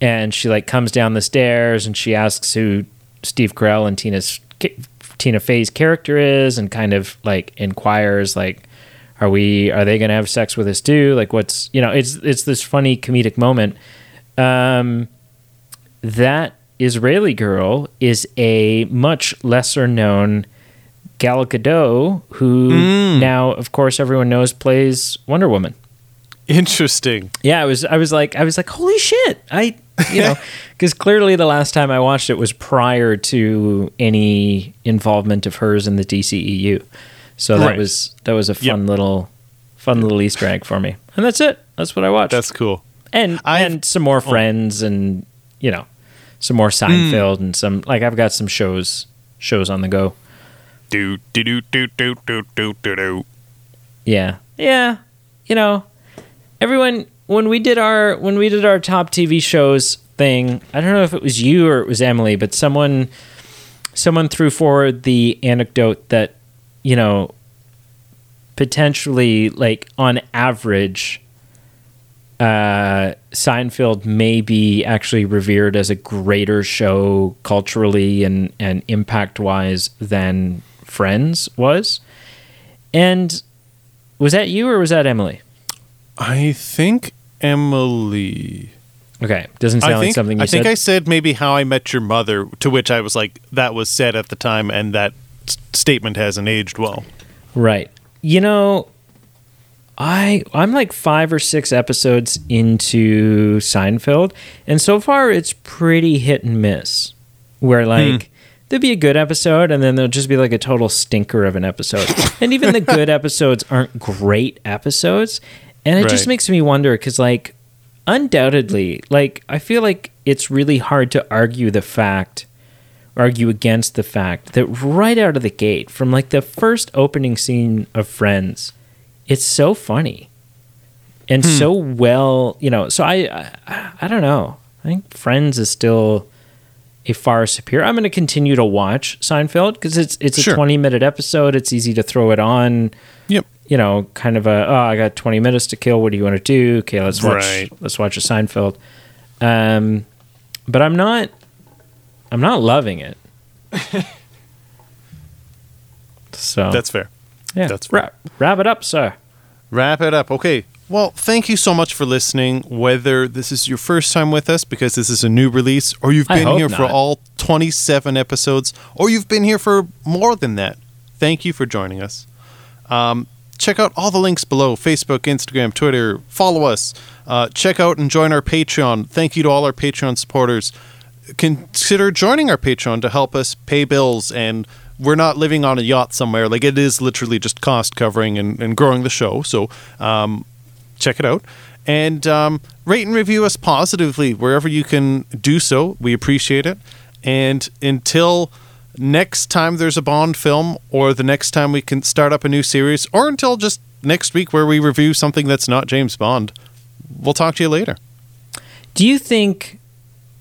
and she like comes down the stairs and she asks who Steve Carell and Tina's Tina Fey's character is, and kind of like inquires like, are we are they gonna have sex with us too? Like what's you know it's it's this funny comedic moment. Um, that Israeli girl is a much lesser known Gal Gadot, who hmm. now, of course, everyone knows plays Wonder Woman. Interesting. Yeah, I was, I was like, I was like, holy shit! I, you know, because clearly the last time I watched it was prior to any involvement of hers in the DCEU, so that was that was a fun Yep. little, fun little Easter egg for me, and that's it. That's what I watched, That's cool. and I've- and some more oh. Friends, and you know, some more Seinfeld, hmm. and some like I've got some shows shows on the go. Do do do do do do do do do. Yeah. Yeah. You know, everyone when we did our when we did our top TV shows thing, I don't know if it was you or it was Emily, but someone someone threw forward the anecdote that, you know, potentially like on average uh, Seinfeld may be actually revered as a greater show culturally and, and impact wise than Friends was. And was that you or was that Emily? I think Emily. Okay, doesn't sound I like something you I think said. I said maybe How I Met Your Mother, to which I was like, that was said at the time, and that s- statement hasn't aged well. Right. You know, I I'm like 5 or 6 episodes into Seinfeld and so far it's pretty hit and miss. Where like hmm. There'll be a good episode, and then there'll just be like a total stinker of an episode. and even the good episodes aren't great episodes. And it just makes me wonder because, like, undoubtedly, like, I feel like it's really hard to argue the fact, argue against the fact that right out of the gate, from like the first opening scene of Friends, it's so funny and hmm. so well, you know. So I, I, I don't know. I think Friends is still a far superior. I'm going to continue to watch Seinfeld because it's it's a Sure. 20 minute episode. It's easy to throw it on. Yep. You know, kind of a oh, I got 20 minutes to kill. What do you want to do? Okay, let's watch. Right. Let's watch a Seinfeld. Um, but I'm not. I'm not loving it. so That's fair. yeah. that's fair. wrap, wrap it up, sir. Wrap it up. Okay. Well, thank you so much for listening. Whether this is your first time with us because this is a new release, or you've been here for all 27 episodes, or you've been here for more than that, thank you for joining us. Um, check out all the links below Facebook, Instagram, Twitter. Follow us. Uh, check out and join our Patreon. Thank you to all our Patreon supporters. Consider joining our Patreon to help us pay bills and we're not living on a yacht somewhere. Like it is literally just cost covering and, and growing the show. So um, check it out. And um, rate and review us positively wherever you can do so. We appreciate it. And until next time there's a Bond film, or the next time we can start up a new series, or until just next week where we review something that's not James Bond, we'll talk to you later. Do you think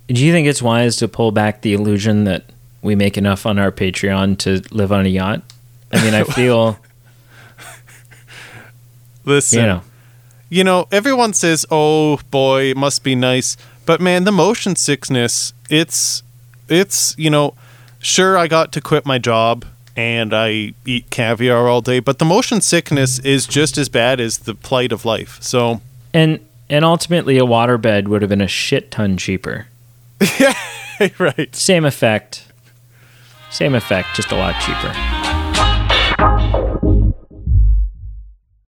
do you think it's wise to pull back the illusion that we make enough on our Patreon to live on a yacht? I mean, I feel, Listen, you know, you know, everyone says, "Oh boy, it must be nice," but man, the motion sickness, it's, it's, you know, sure, I got to quit my job and I eat caviar all day, but the motion sickness is just as bad as the plight of life. So, and and ultimately a waterbed would have been a shit ton cheaper. Yeah, right. Same effect. Same effect, just a lot cheaper.